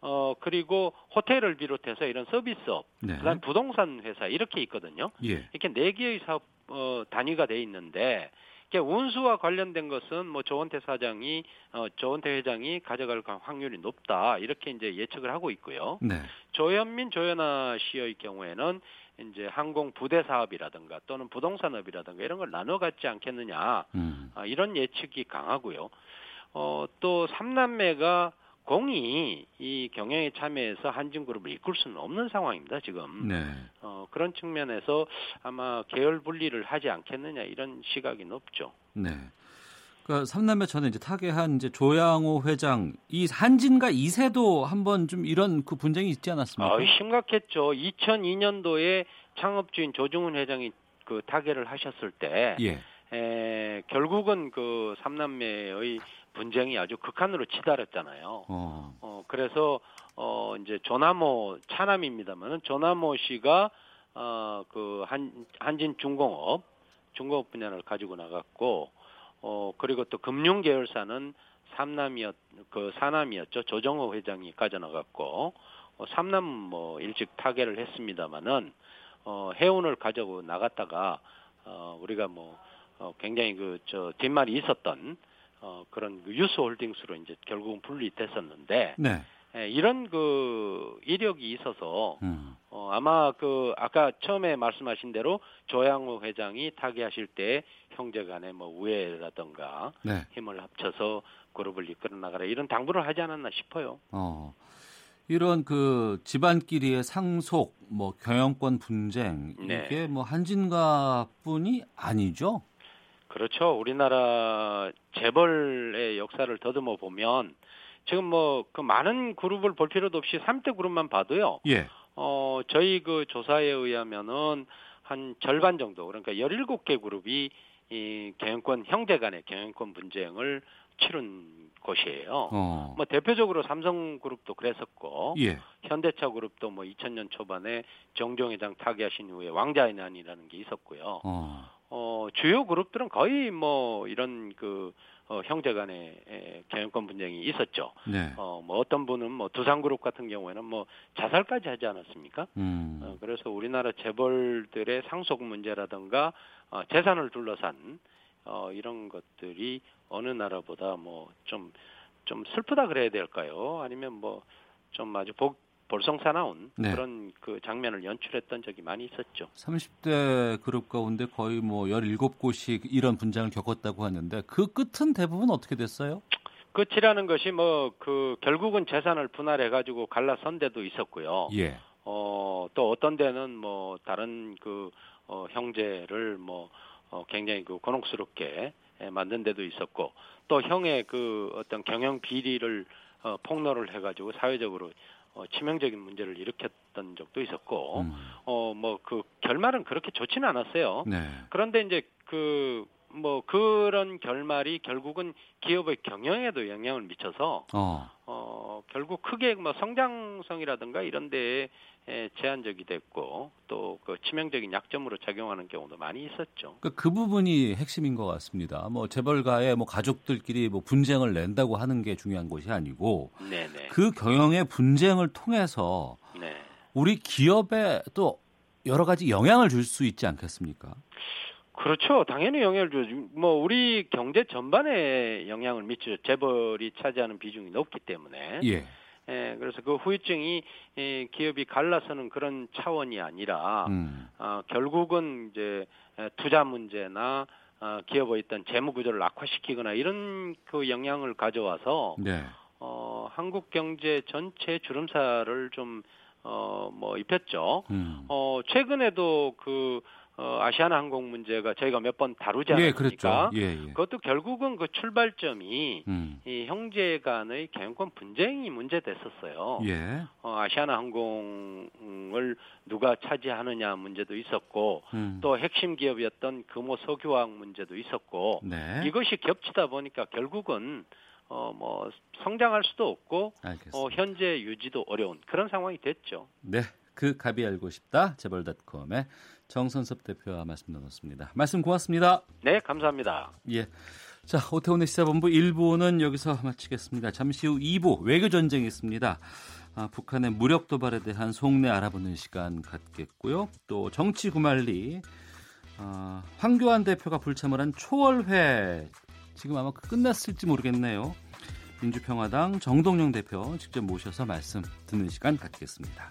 어 그리고 호텔을 비롯해서 이런 서비스업, 네. 그 다음 에 부동산 회사 이렇게 있거든요. 예. 이렇게 네 개의 사업 어, 단위가 돼 있는데 이게 운수와 관련된 것은 뭐 조원태 사장이 어, 조원태 회장이 가져갈 확률이 높다 이렇게 이제 예측을 하고 있고요. 네. 조현민 조현아 씨의 경우에는 이제 항공 부대 사업이라든가 또는 부동산업이라든가 이런 걸 나눠 갖지 않겠느냐 음. 아, 이런 예측이 강하고요. 어, 또 삼남매가 공이 이 경영에 참여해서 한진그룹을 이끌 수는 없는 상황입니다 지금. 네. 어, 그런 측면에서 아마 계열 분리를 하지 않겠느냐 이런 시각이 높죠. 네. 그 삼남매 전에 이제 타계한 이제 조양호 회장 이 한진과 이세도 한번 좀 이런 그 분쟁이 있지 않았습니까? 아, 심각했죠. 2002년도에 창업주인 조중훈 회장이 그 타계를 하셨을 때 예. 에, 결국은 그 삼남매의 분쟁이 아주 극한으로 치달았잖아요. 어. 어 그래서 어 이제 조나모 차남입니다만은 조나모 씨가 어그 한 한진 중공업 중공업 분야를 가지고 나갔고 어 그리고 또 금융 계열사는 삼남이었 그 사남이었죠 조정호 회장이 가져 나갔고 어, 삼남 뭐 일찍 타계를 했습니다마는 어 해운을 가지고 나갔다가 어 우리가 뭐 어, 굉장히 그 저 뒷말이 있었던 어, 그런 그 유스홀딩스로 이제 결국은 분리됐었는데 네. 예, 이런 그 이력이 있어서 음. 어, 아마 그 아까 처음에 말씀하신 대로 조양호 회장이 타계하실 때 형제간의 뭐 우애라든가 네. 힘을 합쳐서 그룹을 이끌어 나가라 이런 당부를 하지 않았나 싶어요. 어. 이런 그 집안끼리의 상속, 뭐 경영권 분쟁 네. 이게 뭐 한진가뿐이 아니죠? 그렇죠. 우리나라 재벌의 역사를 더듬어 보면 지금 뭐 그 많은 그룹을 볼 필요도 없이 3대 그룹만 봐도요. 예. 어, 저희 그 조사에 의하면은 한 절반 정도 그러니까 17개 그룹이 이 경영권 형제 간의 경영권 분쟁을 치른 곳이에요. 어. 뭐 대표적으로 삼성그룹도 그랬었고 예. 현대차 그룹도 뭐 2000년 초반에 정종 회장 타계하신 후에 왕자의 난이라는 게 있었고요. 어. 어, 주요 그룹들은 거의 뭐 이런 그 어, 형제 간의 에, 경영권 분쟁이 있었죠. 네. 어, 뭐 어떤 분은 뭐 두산그룹 같은 경우에는 뭐 자살까지 하지 않았습니까? 음. 어, 그래서 우리나라 재벌들의 상속 문제라든가 어, 재산을 둘러싼 어, 이런 것들이 어느 나라보다 뭐 좀 좀 슬프다 그래야 될까요? 아니면 뭐 좀 아주 복 볼성사 나온 네. 그런 그 장면을 연출했던 적이 많이 있었죠. 30대 그룹 가운데 거의 뭐 17곳이 이런 분장을 겪었다고 하는데 그 끝은 대부분 어떻게 됐어요? 끝이라는 것이 뭐 그 결국은 재산을 분할해 가지고 갈라선 데도 있었고요. 예. 어, 또 어떤 데는 뭐 다른 그 어, 형제를 뭐 어, 굉장히 그 곤혹스럽게 만든 데도 있었고 또 형의 그 어떤 경영 비리를 어, 폭로를 해가지고 사회적으로 어, 치명적인 문제를 일으켰던 적도 있었고 음. 어뭐 그 결말은 그렇게 좋지는 않았어요. 네. 그런데 이제 그 뭐 그런 결말이 결국은 기업의 경영에도 영향을 미쳐서 어, 어 결국 크게 뭐 성장성이라든가 이런 데에 제한적이 됐고 또 그 치명적인 약점으로 작용하는 경우도 많이 있었죠. 그러니까 그 부분이 핵심인 것 같습니다. 뭐 재벌가의 뭐 가족들끼리 뭐 분쟁을 낸다고 하는 게 중요한 것이 아니고 네네. 그 경영의 분쟁을 통해서 네. 우리 기업에 또 여러 가지 영향을 줄 수 있지 않겠습니까? 그렇죠. 당연히 영향을 주죠. 뭐 우리 경제 전반에 영향을 미치죠. 재벌이 차지하는 비중이 높기 때문에. 예. 예, 그래서 그 후유증이 예, 기업이 갈라서는 그런 차원이 아니라 음. 어, 결국은 이제 투자 문제나 어, 기업의 있던 재무 구조를 악화시키거나 이런 그 영향을 가져와서 네. 어, 한국 경제 전체 주름살을 좀 어, 뭐 입혔죠. 음. 어, 최근에도 그 어, 아시아나 항공 문제가 저희가 몇 번 다루지 예, 않았습니까? 예, 그렇죠. 예, 예. 그것도 결국은 그 출발점이 음. 이 형제 간의 경영권 분쟁이 문제됐었어요. 예. 어, 아시아나 항공을 누가 차지하느냐 문제도 있었고 음. 또 핵심 기업이었던 금호 석유화학 문제도 있었고 네. 이것이 겹치다 보니까 결국은 어 뭐 성장할 수도 없고 어 현재 유지도 어려운 그런 상황이 됐죠. 네. 그 갑이 알고 싶다 재벌닷컴의 정선섭 대표와 말씀 나눴습니다. 말씀 고맙습니다. 네, 감사합니다. 예. 자, 오태훈의 시사본부 1부는 여기서 마치겠습니다. 잠시 후 2부 외교 전쟁이 있습니다. 아, 북한의 무력 도발에 대한 속내 알아보는 시간 갖겠고요. 또 정치 구말리 아, 황교안 대표가 불참을 한 초월회 지금 아마 끝났을지 모르겠네요. 민주평화당 정동영 대표 직접 모셔서 말씀 듣는 시간 갖겠습니다.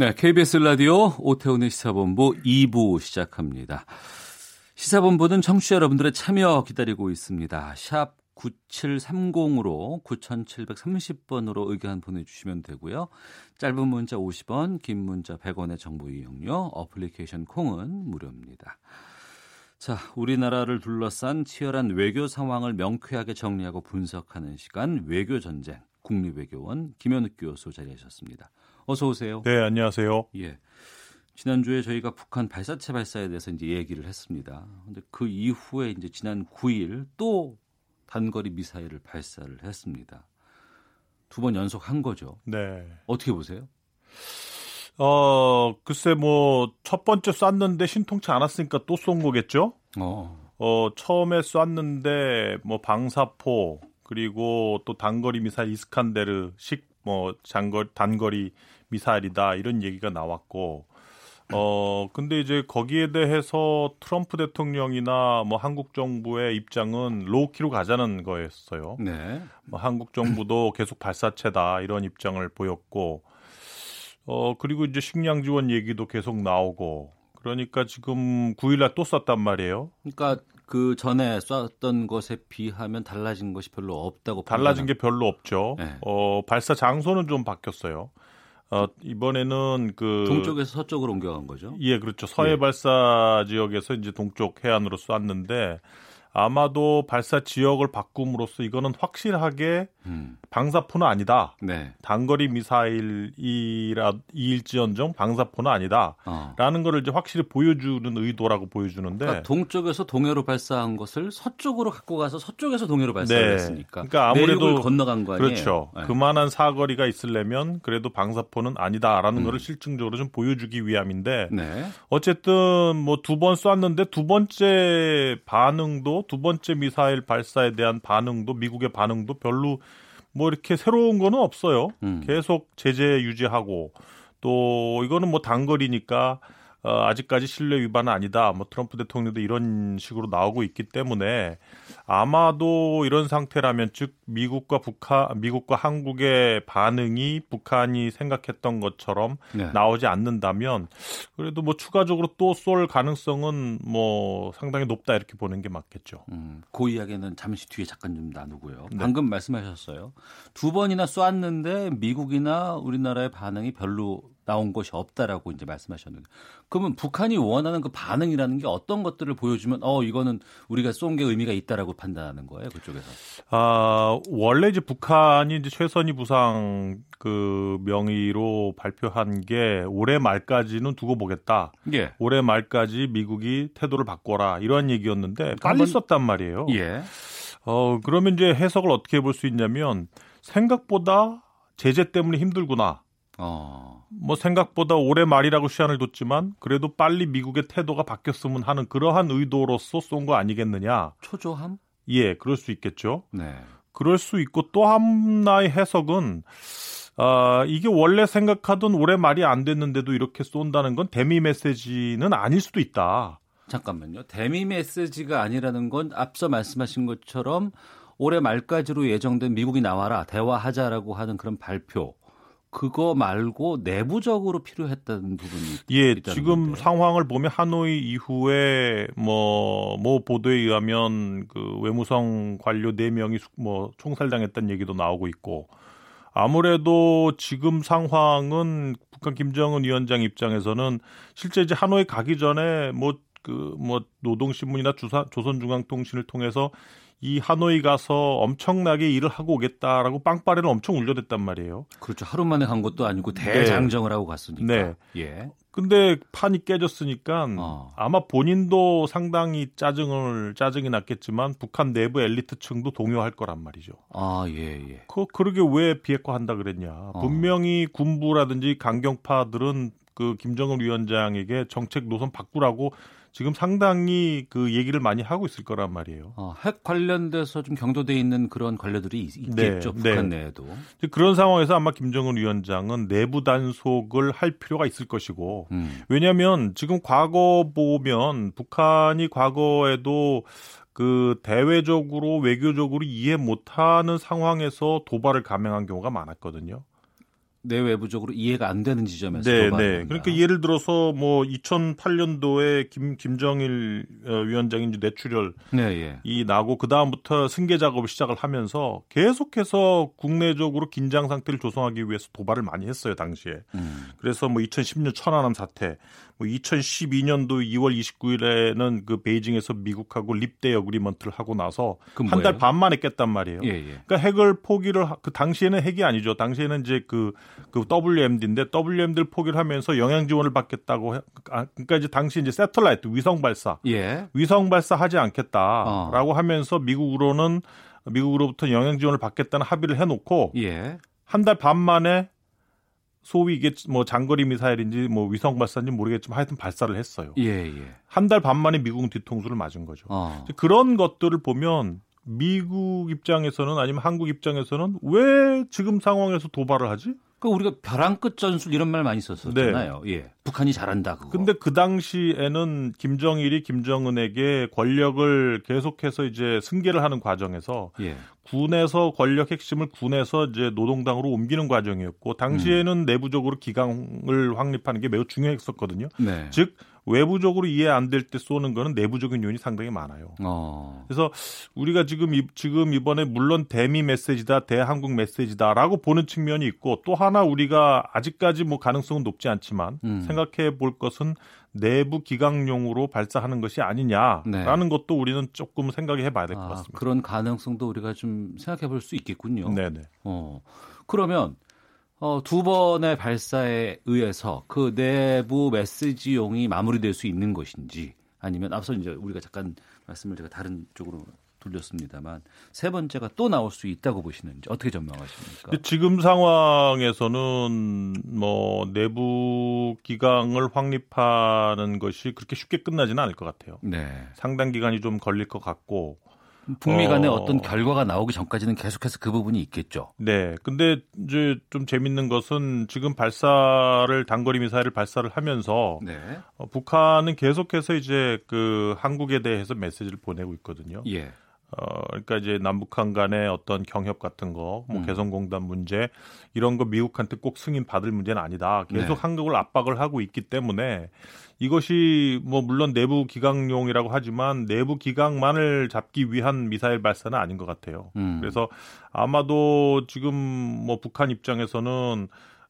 네, KBS 라디오 오태훈의 시사본부 2부 시작합니다. 시사본부는 청취자 여러분들의 참여 기다리고 있습니다. 샵 9730으로 9730번으로 의견 보내주시면 되고요. 짧은 문자 50원, 긴 문자 100원의 정보 이용료, 어플리케이션 콩은 무료입니다. 자, 우리나라를 둘러싼 치열한 외교 상황을 명쾌하게 정리하고 분석하는 시간 외교 전쟁 국립외교원 김현욱 교수 자리하셨습니다. 어서 오세요. 네, 안녕하세요. 예. 지난주에 저희가 북한 발사체 발사에 대해서 이제 얘기를 했습니다. 근데 그 이후에 이제 지난 9일 또 단거리 미사일을 발사를 했습니다. 두 번 연속 한 거죠. 네. 어떻게 보세요? 어, 글쎄 뭐 첫 번째 쐈는데 신통치 않았으니까 또 쏜 거겠죠? 어. 어, 처음에 쐈는데 뭐 방사포 그리고 또 단거리 미사일 이스칸데르식 뭐 장거리 단거리 미사일이다 이런 얘기가 나왔고 어 근데 이제 거기에 대해서 트럼프 대통령이나 뭐 한국 정부의 입장은 로우키로 가자는 거였어요. 네. 뭐 한국 정부도 계속 발사체다 이런 입장을 보였고 어 그리고 이제 식량 지원 얘기도 계속 나오고 그러니까 지금 9일날 또 쐈단 말이에요. 그러니까 그 전에 쐈던 것에 비하면 달라진 것이 별로 없다고 달라진 게 별로 없죠. 네. 어, 발사 장소는 좀 바뀌었어요. 어, 이번에는 그 동쪽에서 서쪽으로 옮겨간 거죠. 예, 그렇죠. 서해 예. 발사 지역에서 이제 동쪽 해안으로 쐈는데 아마도 발사 지역을 바꿈으로써 이거는 확실하게 음. 방사포는 아니다. 네. 단거리 미사일이라 이일지언정 방사포는 아니다. 어. 라는 거를 이제 확실히 보여주는 의도라고 보여주는데 그러니까 동쪽에서 동해로 발사한 것을 서쪽으로 갖고 가서 서쪽에서 동해로 발사했으니까. 네. 그러니까 아무래도 건너간 거 아니에요. 그렇죠. 네. 그만한 사거리가 있으려면 그래도 방사포는 아니다라는 음. 거를 실증적으로 좀 보여주기 위함인데 네. 어쨌든 뭐 두 번 쐈는데 두 번째 반응도 두 번째 미사일 발사에 대한 반응도 미국의 반응도 별로 뭐 이렇게 새로운 거는 없어요. 음. 계속 제재 유지하고 또 이거는 뭐 단거리니까 어, 아직까지 신뢰 위반은 아니다. 뭐 트럼프 대통령도 이런 식으로 나오고 있기 때문에 아마도 이런 상태라면 즉 미국과 북한, 미국과 한국의 반응이 북한이 생각했던 것처럼 네. 나오지 않는다면 그래도 뭐 추가적으로 또 쏠 가능성은 뭐 상당히 높다 이렇게 보는 게 맞겠죠. 음, 그 이야기는 잠시 뒤에 잠깐 좀 나누고요. 네. 방금 말씀하셨어요. 두 번이나 쐈는데 미국이나 우리나라의 반응이 별로 나온 것이 없다라고 이제 말씀하셨는데 그러면 북한이 원하는 그 반응이라는 게 어떤 것들을 보여주면 어 이거는 우리가 쏜 게 의미가 있다라고 판단하는 거예요 그쪽에서? 아 원래 이제 북한이 이제 최선희 부상 그 명의로 발표한 게 올해 말까지는 두고 보겠다. 예. 올해 말까지 미국이 태도를 바꿔라 이런 얘기였는데 빨리 썼단 말이에요. 예. 어 그러면 이제 해석을 어떻게 볼 수 있냐면 생각보다 제재 때문에 힘들구나. 어. 뭐 생각보다 올해 말이라고 시한을 뒀지만 그래도 빨리 미국의 태도가 바뀌었으면 하는 그러한 의도로서 쏜 거 아니겠느냐. 초조함? 예, 그럴 수 있겠죠. 네. 그럴 수 있고 또 하나의 해석은 아, 이게 원래 생각하던 올해 말이 안 됐는데도 이렇게 쏜다는 건 대미 메시지는 아닐 수도 있다. 잠깐만요. 대미 메시지가 아니라는 건 앞서 말씀하신 것처럼 올해 말까지로 예정된 미국이 나와라 대화하자라고 하는 그런 발표 그거 말고 내부적으로 필요했다는 부분이 예 지금 건데. 상황을 보면 하노이 이후에 뭐뭐 뭐 보도에 의하면 그 외무성 관료 4 명이 뭐 총살당했다는 얘기도 나오고 있고 아무래도 지금 상황은 북한 김정은 위원장 입장에서는 실제 이제 하노이 가기 전에 뭐 그뭐 그 뭐 노동신문이나 주사, 조선중앙통신을 통해서 이 하노이 가서 엄청나게 일을 하고 오겠다라고 빵빠레를 엄청 울려댔단 말이에요. 그렇죠. 하루 만에 간 것도 아니고 네. 대장정을 네. 하고 갔으니까. 네. 예. 근데 판이 깨졌으니까 어. 아마 본인도 상당히 짜증을 짜증이 났겠지만 북한 내부 엘리트층도 동요할 거란 말이죠. 아, 예, 예. 그 그러게 왜 비핵화 한다 그랬냐. 어. 분명히 군부라든지 강경파들은 그 김정은 위원장에게 정책 노선 바꾸라고 지금 상당히 그 얘기를 많이 하고 있을 거란 말이에요. 어, 핵 관련돼서 좀 경도돼 있는 그런 관료들이 있겠죠. 네, 북한 네. 내에도. 그런 상황에서 아마 김정은 위원장은 내부 단속을 할 필요가 있을 것이고 음. 왜냐하면 지금 과거 보면 북한이 과거에도 그 대외적으로 외교적으로 이해 못하는 상황에서 도발을 감행한 경우가 많았거든요. 내외부적으로 이해가 안 되는 지점에서 네, 네. 그러니까 예를 들어서 뭐 2008년도에 김 김정일 어, 위원장이 이제 뇌출혈 네, 예. 이 나고 그 다음부터 승계 작업을 시작을 하면서 계속해서 국내적으로 긴장 상태를 조성하기 위해서 도발을 많이 했어요 당시에. 음. 그래서 뭐 2010년 천안함 사태, 뭐 2012년도 2월 29일에는 그 베이징에서 미국하고 립대 어그리먼트를 하고 나서 한 달 반 만에 깼단 말이에요. 예, 예. 그러니까 핵을 포기를 그 당시에는 핵이 아니죠. 당시에는 이제 그, 그 WMD인데 WMD를 포기를 하면서 영향 지원을 받겠다고 해, 아, 그러니까 이제 당시 이제 세틀라이트 위성 발사, 예. 위성 발사하지 않겠다라고 어. 하면서 미국으로는 미국으로부터 영향 지원을 받겠다는 합의를 해놓고 예. 한달 반 만에 소위 이게 뭐 장거리 미사일인지 뭐 위성 발사인지 모르겠지만 하여튼 발사를 했어요. 예, 예. 한달 반 만에 미국 뒤통수를 맞은 거죠. 어. 그런 것들을 보면 미국 입장에서는 아니면 한국 입장에서는 왜 지금 상황에서 도발을 하지? 그 우리가 벼랑 끝 전술 이런 말 많이 썼었잖아요. 네. 예. 북한이 잘한다 그거. 근데 그 당시에는 김정일이 김정은에게 권력을 계속해서 이제 승계를 하는 과정에서 예. 군에서 권력 핵심을 군에서 이제 노동당으로 옮기는 과정이었고 당시에는 음. 내부적으로 기강을 확립하는 게 매우 중요했었거든요. 네. 즉 외부적으로 이해 안 될 때 쏘는 거는 내부적인 요인이 상당히 많아요. 어. 그래서 우리가 지금 이, 지금 이번에 물론 대미 메시지다, 대한국 메시지다라고 보는 측면이 있고 또 하나 우리가 아직까지 뭐 가능성은 높지 않지만 음. 생각해 볼 것은 내부 기강용으로 발사하는 것이 아니냐라는 네. 것도 우리는 조금 생각해 봐야 될것 아, 같습니다. 그런 가능성도 우리가 좀 생각해 볼 수 있겠군요. 네네. 어, 그러면 어, 두 번의 발사에 의해서 그 내부 메시지용이 마무리될 수 있는 것인지 아니면 앞서 이제 우리가 잠깐 말씀을 제가 다른 쪽으로 돌렸습니다만 세 번째가 또 나올 수 있다고 보시는지 어떻게 전망하십니까? 지금 상황에서는 뭐 내부 기강을 확립하는 것이 그렇게 쉽게 끝나지는 않을 것 같아요. 네. 상당 기간이 좀 걸릴 것 같고 북미 간에 어... 떤 결과가 나오기 전까지는 계속해서 그 부분이 있겠죠. 네. 근데 이제 좀 재밌는 것은 지금 발사를 단거리 미사일을 발사를 하면서 네. 어, 북한은 계속해서 이제 그 한국에 대해서 메시지를 보내고 있거든요. 예. 어, 그러니까 이제 남북한 간의 어떤 경협 같은 거, 뭐 음. 개성공단 문제 이런 거 미국한테 꼭 승인 받을 문제는 아니다. 계속 네. 한국을 압박을 하고 있기 때문에 이것이 뭐 물론 내부 기강용이라고 하지만 내부 기강만을 잡기 위한 미사일 발사는 아닌 것 같아요. 음. 그래서 아마도 지금 뭐 북한 입장에서는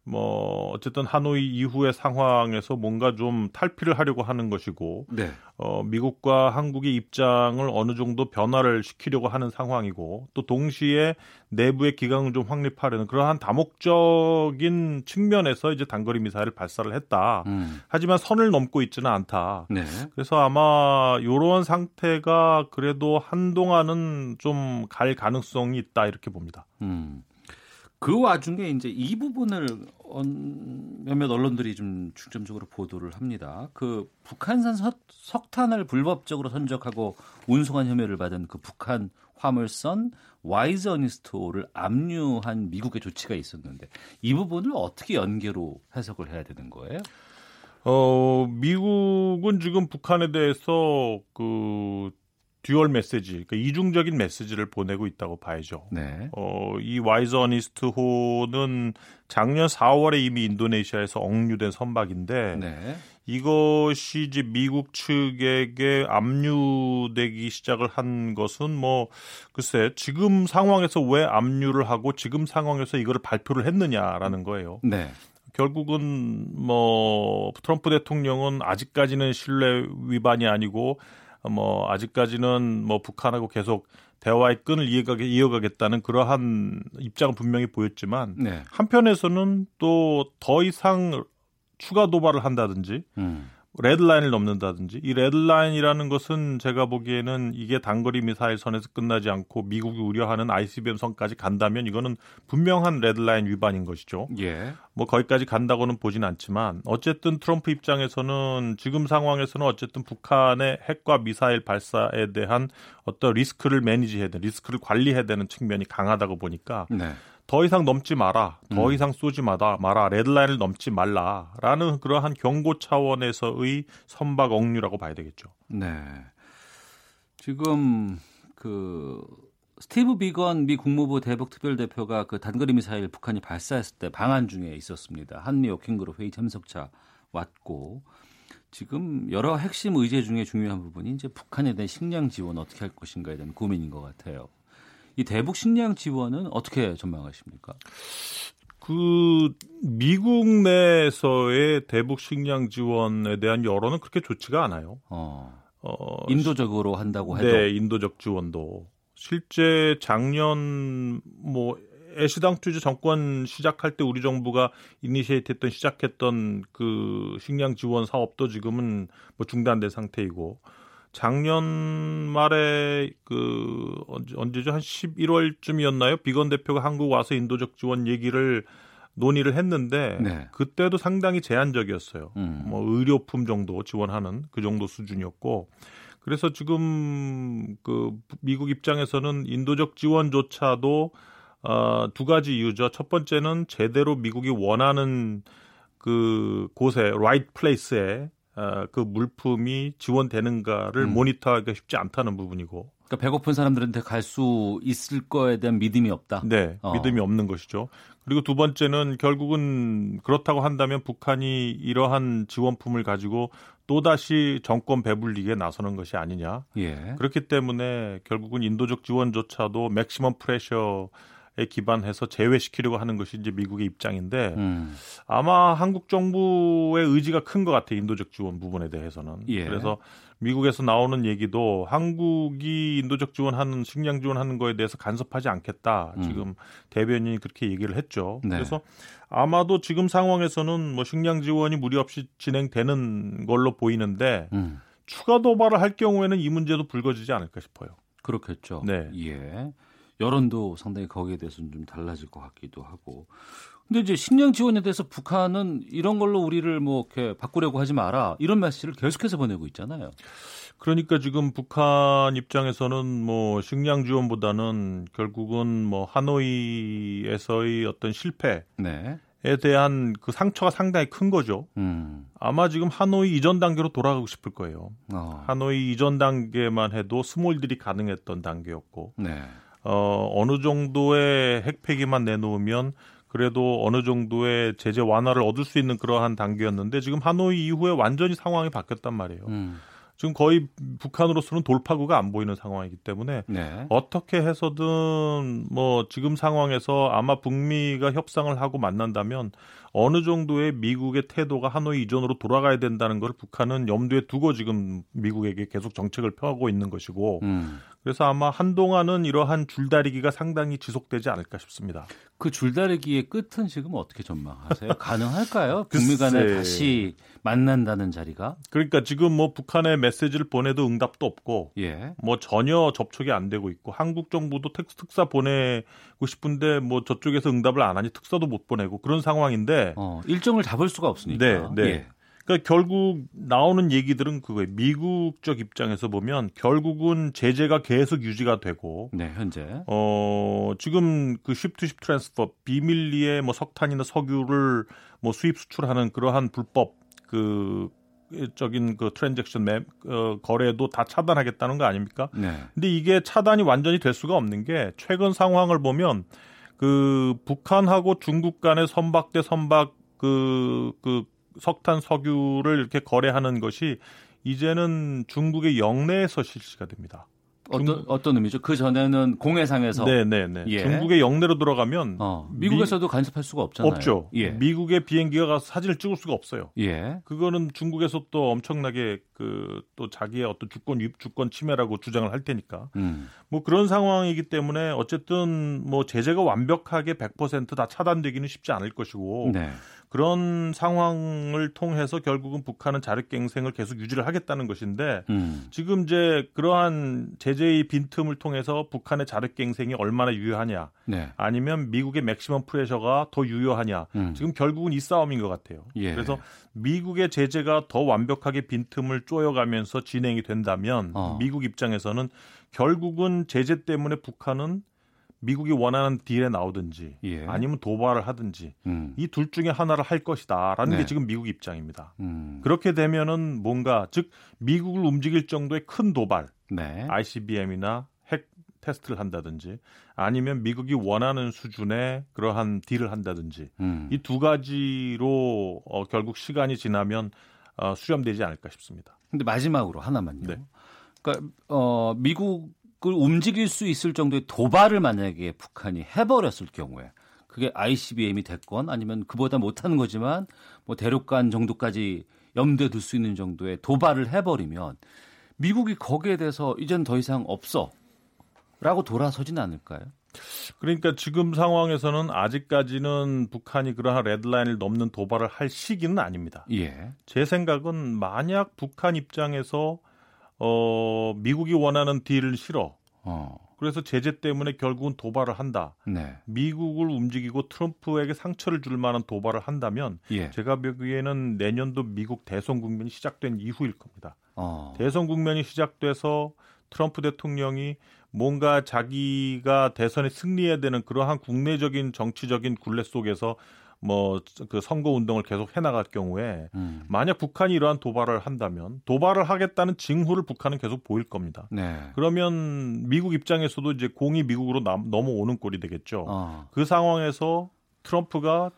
뭐 어쨌든 하노이 이후의 상황에서 뭔가 좀 탈피를 하려고 하는 것이고 네. 어 미국과 한국의 입장을 어느 정도 변화를 시키려고 하는 상황이고 또 동시에 내부의 기강을 좀 확립하려는 그러한 다목적인 측면에서 이제 단거리 미사일을 발사를 했다. 음. 하지만 선을 넘고 있지는 않다. 네. 그래서 아마 이런 상태가 그래도 한동안은 좀 갈 가능성이 있다 이렇게 봅니다. 음. 그 와중에 이제 이 부분을 몇몇 언론들이 좀 중점적으로 보도를 합니다. 그 북한산 석 탄을 불법적으로 선적하고 운송한 혐의를 받은 그 북한 화물선 와이즈 어니스토를 압류한 미국의 조치가 있었는데 이 부분을 어떻게 연계로 해석을 해야 되는 거예요? 어, 미국은 지금 북한에 대해서 그 dual 메시지, 그러니까 이중적인 메시지를 보내고 있다고 봐야죠. 네. 어, 이 와이즈 어니스트호는 작년 4월에 이미 인도네시아에서 억류된 선박인데 네. 이것이 이제 미국 측에게 압류되기 시작을 한 것은 뭐 글쎄 지금 상황에서 왜 압류를 하고 지금 상황에서 이거를 발표를 했느냐라는 거예요. 네. 결국은 뭐 트럼프 대통령은 아직까지는 신뢰 위반이 아니고 뭐 아직까지는 뭐 북한하고 계속 대화의 끈을 이어가게 이어가겠다는 그러한 입장은 분명히 보였지만 네. 한편에서는 또 더 이상 추가 도발을 한다든지 음. 레드라인을 넘는다든지 이 레드라인이라는 것은 제가 보기에는 이게 단거리 미사일 선에서 끝나지 않고 미국이 우려하는 ICBM 선까지 간다면 이거는 분명한 레드라인 위반인 것이죠. 예. 뭐 거기까지 간다고는 보진 않지만 어쨌든 트럼프 입장에서는 지금 상황에서는 어쨌든 북한의 핵과 미사일 발사에 대한 어떤 리스크를 manage해야 되는 리스크를 관리해야 되는 측면이 강하다고 보니까 네. 더 이상 넘지 마라, 더 음. 이상 쏘지 마라, 마라, 레드라인을 넘지 말라라는 그러한 경고 차원에서의 선박 억류라고 봐야 되겠죠. 네. 지금 그 스티브 비건 미 국무부 대북 특별대표가 그 단거리 미사일 북한이 발사했을 때 방한 중에 있었습니다. 한미 오킹그룹 회의 참석차 왔고 지금 여러 핵심 의제 중에 중요한 부분이 이제 북한에 대한 식량 지원 어떻게 할 것인가에 대한 고민인 것 같아요. 이 대북 식량 지원은 어떻게 전망하십니까? 그 미국 내에서의 대북 식량 지원에 대한 여론은 그렇게 좋지가 않아요. 어. 어 인도적으로 한다고 해도 네, 인도적 지원도 실제 작년 뭐 애시당초제 정권 시작할 때 우리 정부가 이니시에이트했던 시작했던 그 식량 지원 사업도 지금은 뭐 중단된 상태이고 작년 말에 그 언제죠 한 11월쯤이었나요? 비건 대표가 한국 와서 인도적 지원 얘기를 논의를 했는데 네. 그때도 상당히 제한적이었어요. 음. 뭐 의료품 정도 지원하는 그 정도 수준이었고 그래서 지금 그 미국 입장에서는 인도적 지원조차도 어, 두 가지 이유죠. 첫 번째는 제대로 미국이 원하는 그 곳에 right place에 어, 그 물품이 지원되는가를 음. 모니터하기가 쉽지 않다는 부분이고. 그러니까 배고픈 사람들한테 갈 수 있을 거에 대한 믿음이 없다. 네, 어. 믿음이 없는 것이죠. 그리고 두 번째는 결국은 그렇다고 한다면 북한이 이러한 지원품을 가지고 또 다시 정권 배불리기에 나서는 것이 아니냐. 예. 그렇기 때문에 결국은 인도적 지원조차도 맥시멈 프레셔 기반해서 제외시키려고 하는 것이 이제 미국의 입장인데 음. 아마 한국 정부의 의지가 큰 것 같아요 인도적 지원 부분에 대해서는 예. 그래서 미국에서 나오는 얘기도 한국이 인도적 지원하는 식량 지원하는 거에 대해서 간섭하지 않겠다 음. 지금 대변인이 그렇게 얘기를 했죠 네. 그래서 아마도 지금 상황에서는 뭐 식량 지원이 무리 없이 진행되는 걸로 보이는데 음. 추가 도발을 할 경우에는 이 문제도 불거지지 않을까 싶어요. 그렇겠죠. 네. 예. 여론도 상당히 거기에 대해서는 좀 달라질 것 같기도 하고. 근데 이제 식량 지원에 대해서 북한은 이런 걸로 우리를 뭐 이렇게 바꾸려고 하지 마라 이런 메시지를 계속해서 보내고 있잖아요. 그러니까 지금 북한 입장에서는 뭐 식량 지원보다는 결국은 뭐 하노이에서의 어떤 실패, 네. 에 대한 그 상처가 상당히 큰 거죠. 음. 아마 지금 하노이 이전 단계로 돌아가고 싶을 거예요. 어. 하노이 이전 단계만 해도 스몰들이 가능했던 단계였고, 네. 어, 어느 정도의 핵폐기만 내놓으면 그래도 어느 정도의 제재 완화를 얻을 수 있는 그러한 단계였는데 지금 하노이 이후에 완전히 상황이 바뀌었단 말이에요. 음. 지금 거의 북한으로서는 돌파구가 안 보이는 상황이기 때문에 네. 어떻게 해서든 뭐 지금 상황에서 아마 북미가 협상을 하고 만난다면 어느 정도의 미국의 태도가 하노이 이전으로 돌아가야 된다는 걸 북한은 염두에 두고 지금 미국에게 계속 정책을 펴고 있는 것이고 음. 그래서 아마 한동안은 이러한 줄다리기가 상당히 지속되지 않을까 싶습니다. 그 줄다리기의 끝은 지금 어떻게 전망하세요? 가능할까요? 북미 간에 다시 만난다는 자리가? 그러니까 지금 뭐 북한에 메시지를 보내도 응답도 없고 예. 뭐 전혀 접촉이 안 되고 있고 한국 정부도 특사 보내고 싶은데 뭐 저쪽에서 응답을 안 하니 특사도 못 보내고 그런 상황인데 어, 일정을 잡을 수가 없으니까. 네, 네. 예. 그러니까 결국 나오는 얘기들은 그거예요. 미국 측 입장에서 보면 결국은 제재가 계속 유지가 되고 네, 현재. 어, 지금 그 ship-to-ship transfer 비밀리에 뭐 석탄이나 석유를 뭐 수입 수출하는 그러한 불법 그 적인 그 transaction 매, 어, 거래도 다 차단하겠다는 거 아닙니까? 네. 근데 이게 차단이 완전히 될 수가 없는 게 최근 상황을 보면 그 북한하고 중국 간의 선박 대 선박 그, 그 석탄 석유를 이렇게 거래하는 것이 이제는 중국의 영내에서 실시가 됩니다. 어떤 어떤 의미죠? 그 전에는 공해상에서 네네네 예. 중국의 영내로 들어가면 어, 미국에서도 미, 간섭할 수가 없잖아요. 없죠. 예. 미국의 비행기가 가서 사진을 찍을 수가 없어요. 예. 그거는 중국에서 또 엄청나게 그 또 자기의 어떤 주권 주권 침해라고 주장을 할 테니까 음. 뭐 그런 상황이기 때문에 어쨌든 뭐 제재가 완벽하게 100%다 차단되기는 쉽지 않을 것이고. 네. 그런 상황을 통해서 결국은 북한은 자력갱생을 계속 유지를 하겠다는 것인데 음. 지금 이제 그러한 제재의 빈틈을 통해서 북한의 자력갱생이 얼마나 유효하냐 네. 아니면 미국의 맥시멈 프레셔가 더 유효하냐 음. 지금 결국은 이 싸움인 것 같아요. 예. 그래서 미국의 제재가 더 완벽하게 빈틈을 쪼여가면서 진행이 된다면 어. 미국 입장에서는 결국은 제재 때문에 북한은 미국이 원하는 딜에 나오든지 예. 아니면 도발을 하든지 음. 이둘 중에 하나를 할 것이다라는 네. 게 지금 미국 입장입니다. 음. 그렇게 되면은 뭔가 즉 미국을 움직일 정도의 큰 도발, 네. ICBM이나 핵 테스트를 한다든지 아니면 미국이 원하는 수준의 그러한 딜을 한다든지 음. 이두 가지로 어, 결국 시간이 지나면 어, 수렴되지 않을까 싶습니다. 근데 마지막으로 하나만요. 네. 그러니까 어, 미국 그걸 움직일 수 있을 정도의 도발을 만약에 북한이 해버렸을 경우에 그게 ICBM이 됐건 아니면 그보다 못하는 거지만 뭐 대륙간 정도까지 염두에 둘 수 있는 정도의 도발을 해버리면 미국이 거기에 대해서 이젠 더 이상 없어 라고 돌아서지는 않을까요? 그러니까 지금 상황에서는 아직까지는 북한이 그러한 레드라인을 넘는 도발을 할 시기는 아닙니다. 예. 제 생각은 만약 북한 입장에서 어, 미국이 원하는 딜을 싫어. 어. 그래서 제재 때문에 결국은 도발을 한다. 네. 미국을 움직이고 트럼프에게 상처를 줄 만한 도발을 한다면 예. 제가 보기에는 내년도 미국 대선 국면이 시작된 이후일 겁니다. 어. 대선 국면이 시작돼서 트럼프 대통령이 뭔가 자기가 대선에 승리해야 되는 그러한 국내적인 정치적인 굴레 속에서 뭐 그 선거 운동을 계속 해나갈 경우에 음. 만약 북한이 이러한 도발을 한다면 도발을 하겠다는 징후를 북한은 계속 보일 겁니다. 네. 그러면 미국 입장에서도 이제 공이 미국으로 남, 넘어오는 꼴이 되겠죠. 어. 그 상황에서 트럼프가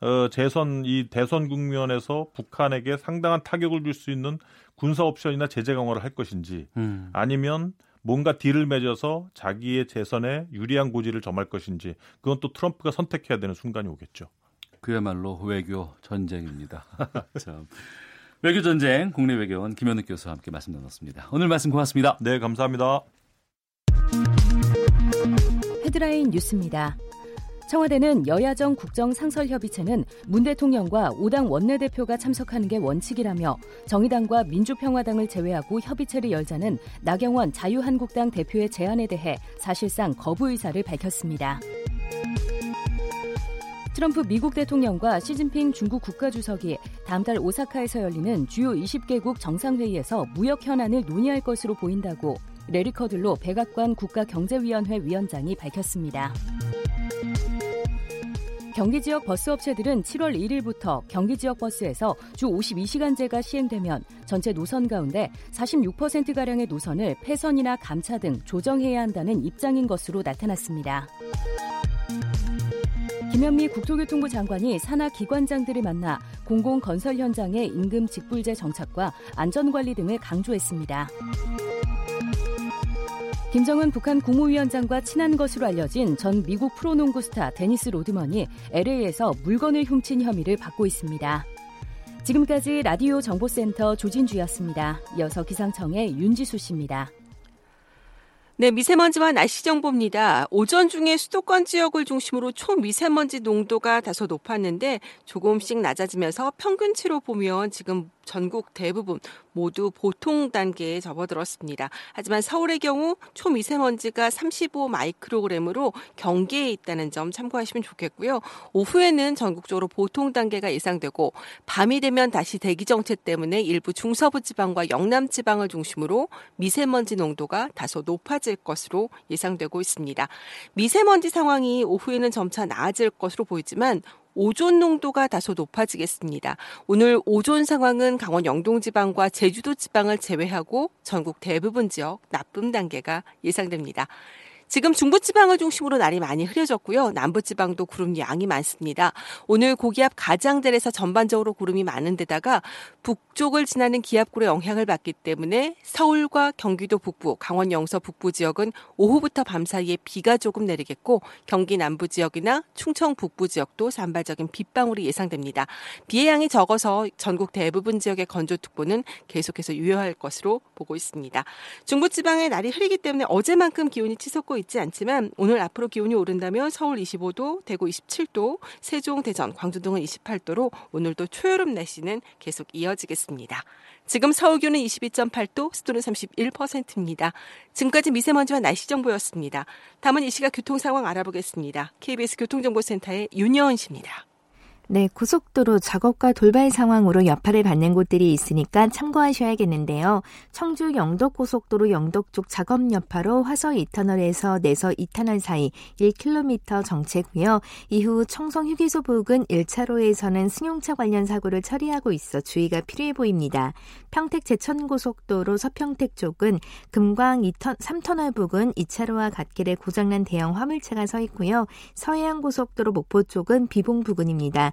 어, 재선 이 대선 국면에서 북한에게 상당한 타격을 줄 수 있는 군사 옵션이나 제재 강화를 할 것인지 음. 아니면 뭔가 딜을 맺어서 자기의 재선에 유리한 고지를 점할 것인지 그건 또 트럼프가 선택해야 되는 순간이 오겠죠. 그야말로 외교 전쟁입니다. 참. 외교 전쟁 국내 외교원 김현욱 교수와 함께 말씀 나눴습니다. 오늘 말씀 고맙습니다. 네, 감사합니다. 헤드라인 뉴스입니다. 청와대는 여야정 국정상설협의체는 문 대통령과 5당 원내대표가 참석하는 게 원칙이라며 정의당과 민주평화당을 제외하고 협의체를 열자는 나경원 자유한국당 대표의 제안에 대해 사실상 거부 의사를 밝혔습니다. 트럼프 미국 대통령과 시진핑 중국 국가주석이 다음 달 오사카에서 열리는 주요 20개국 정상회의에서 무역 현안을 논의할 것으로 보인다고 레리 커들로 백악관 국가경제위원회 위원장이 밝혔습니다. 경기 지역 버스 업체들은 7월 1일부터 경기 지역 버스에서 주 52시간제가 시행되면 전체 노선 가운데 46%가량의 노선을 폐선이나 감차 등 조정해야 한다는 입장인 것으로 나타났습니다. 김현미 국토교통부 장관이 산하 기관장들을 만나 공공 건설 현장의 임금 직불제 정착과 안전관리 등을 강조했습니다. 김정은 북한 국무위원장과 친한 것으로 알려진 전 미국 프로농구 스타 데니스 로드먼이 LA에서 물건을 훔친 혐의를 받고 있습니다. 지금까지 라디오 정보센터 조진주였습니다. 이어서 기상청의 윤지수 씨입니다. 네, 미세먼지와 날씨 정보입니다. 오전 중에 수도권 지역을 중심으로 초미세먼지 농도가 다소 높았는데 조금씩 낮아지면서 평균치로 보면 지금 전국 대부분 모두 보통 단계에 접어들었습니다. 하지만 서울의 경우 초미세먼지가 35 마이크로그램으로 경계에 있다는 점 참고하시면 좋겠고요. 오후에는 전국적으로 보통 단계가 예상되고 밤이 되면 다시 대기 정체 때문에 일부 중서부 지방과 영남 지방을 중심으로 미세먼지 농도가 다소 높아질 것으로 예상되고 있습니다. 미세먼지 상황이 오후에는 점차 나아질 것으로 보이지만 오존 농도가 다소 높아지겠습니다. 오늘 오존 상황은 강원 영동 지방과 제주도 지방을 제외하고 전국 대부분 지역 나쁨 단계가 예상됩니다. 지금 중부지방을 중심으로 날이 많이 흐려졌고요. 남부지방도 구름 양이 많습니다. 오늘 고기압 가장들에서 전반적으로 구름이 많은 데다가 북쪽을 지나는 기압골의 영향을 받기 때문에 서울과 경기도 북부, 강원 영서 북부 지역은 오후부터 밤 사이에 비가 조금 내리겠고 경기 남부 지역이나 충청 북부 지역도 산발적인 빗방울이 예상됩니다. 비의 양이 적어서 전국 대부분 지역의 건조특보는 계속해서 유효할 것으로 보고 있습니다. 중부지방의 날이 흐리기 때문에 어제만큼 기온이 치솟고 있지 않지만 오늘 앞으로 기온이 오른다면 서울 25도, 대구 27도, 세종, 대전, 광주 등은 28도로 오늘도 초여름 날씨는 계속 이어지겠습니다. 지금 서울 기온은 22.8도, 습도는 31%입니다. 지금까지 미세먼지와 날씨 정보였습니다. 다음은 이 시각 교통 상황 알아보겠습니다. KBS 교통정보센터의 윤여은 씨입니다. 네, 고속도로 작업과 돌발 상황으로 여파를 받는 곳들이 있으니까 참고하셔야겠는데요. 청주 영덕 고속도로 영덕 쪽 작업 여파로 화서 2터널에서 내서 2터널 사이 1km 정체고요. 이후 청송 휴게소 부근 1차로에서는 승용차 관련 사고를 처리하고 있어 주의가 필요해 보입니다. 평택 제천 고속도로 서평택 쪽은 금광 2터, 3터널 부근 2차로와 갓길에 고장난 대형 화물차가 서 있고요. 서해안 고속도로 목포 쪽은 비봉 부근입니다.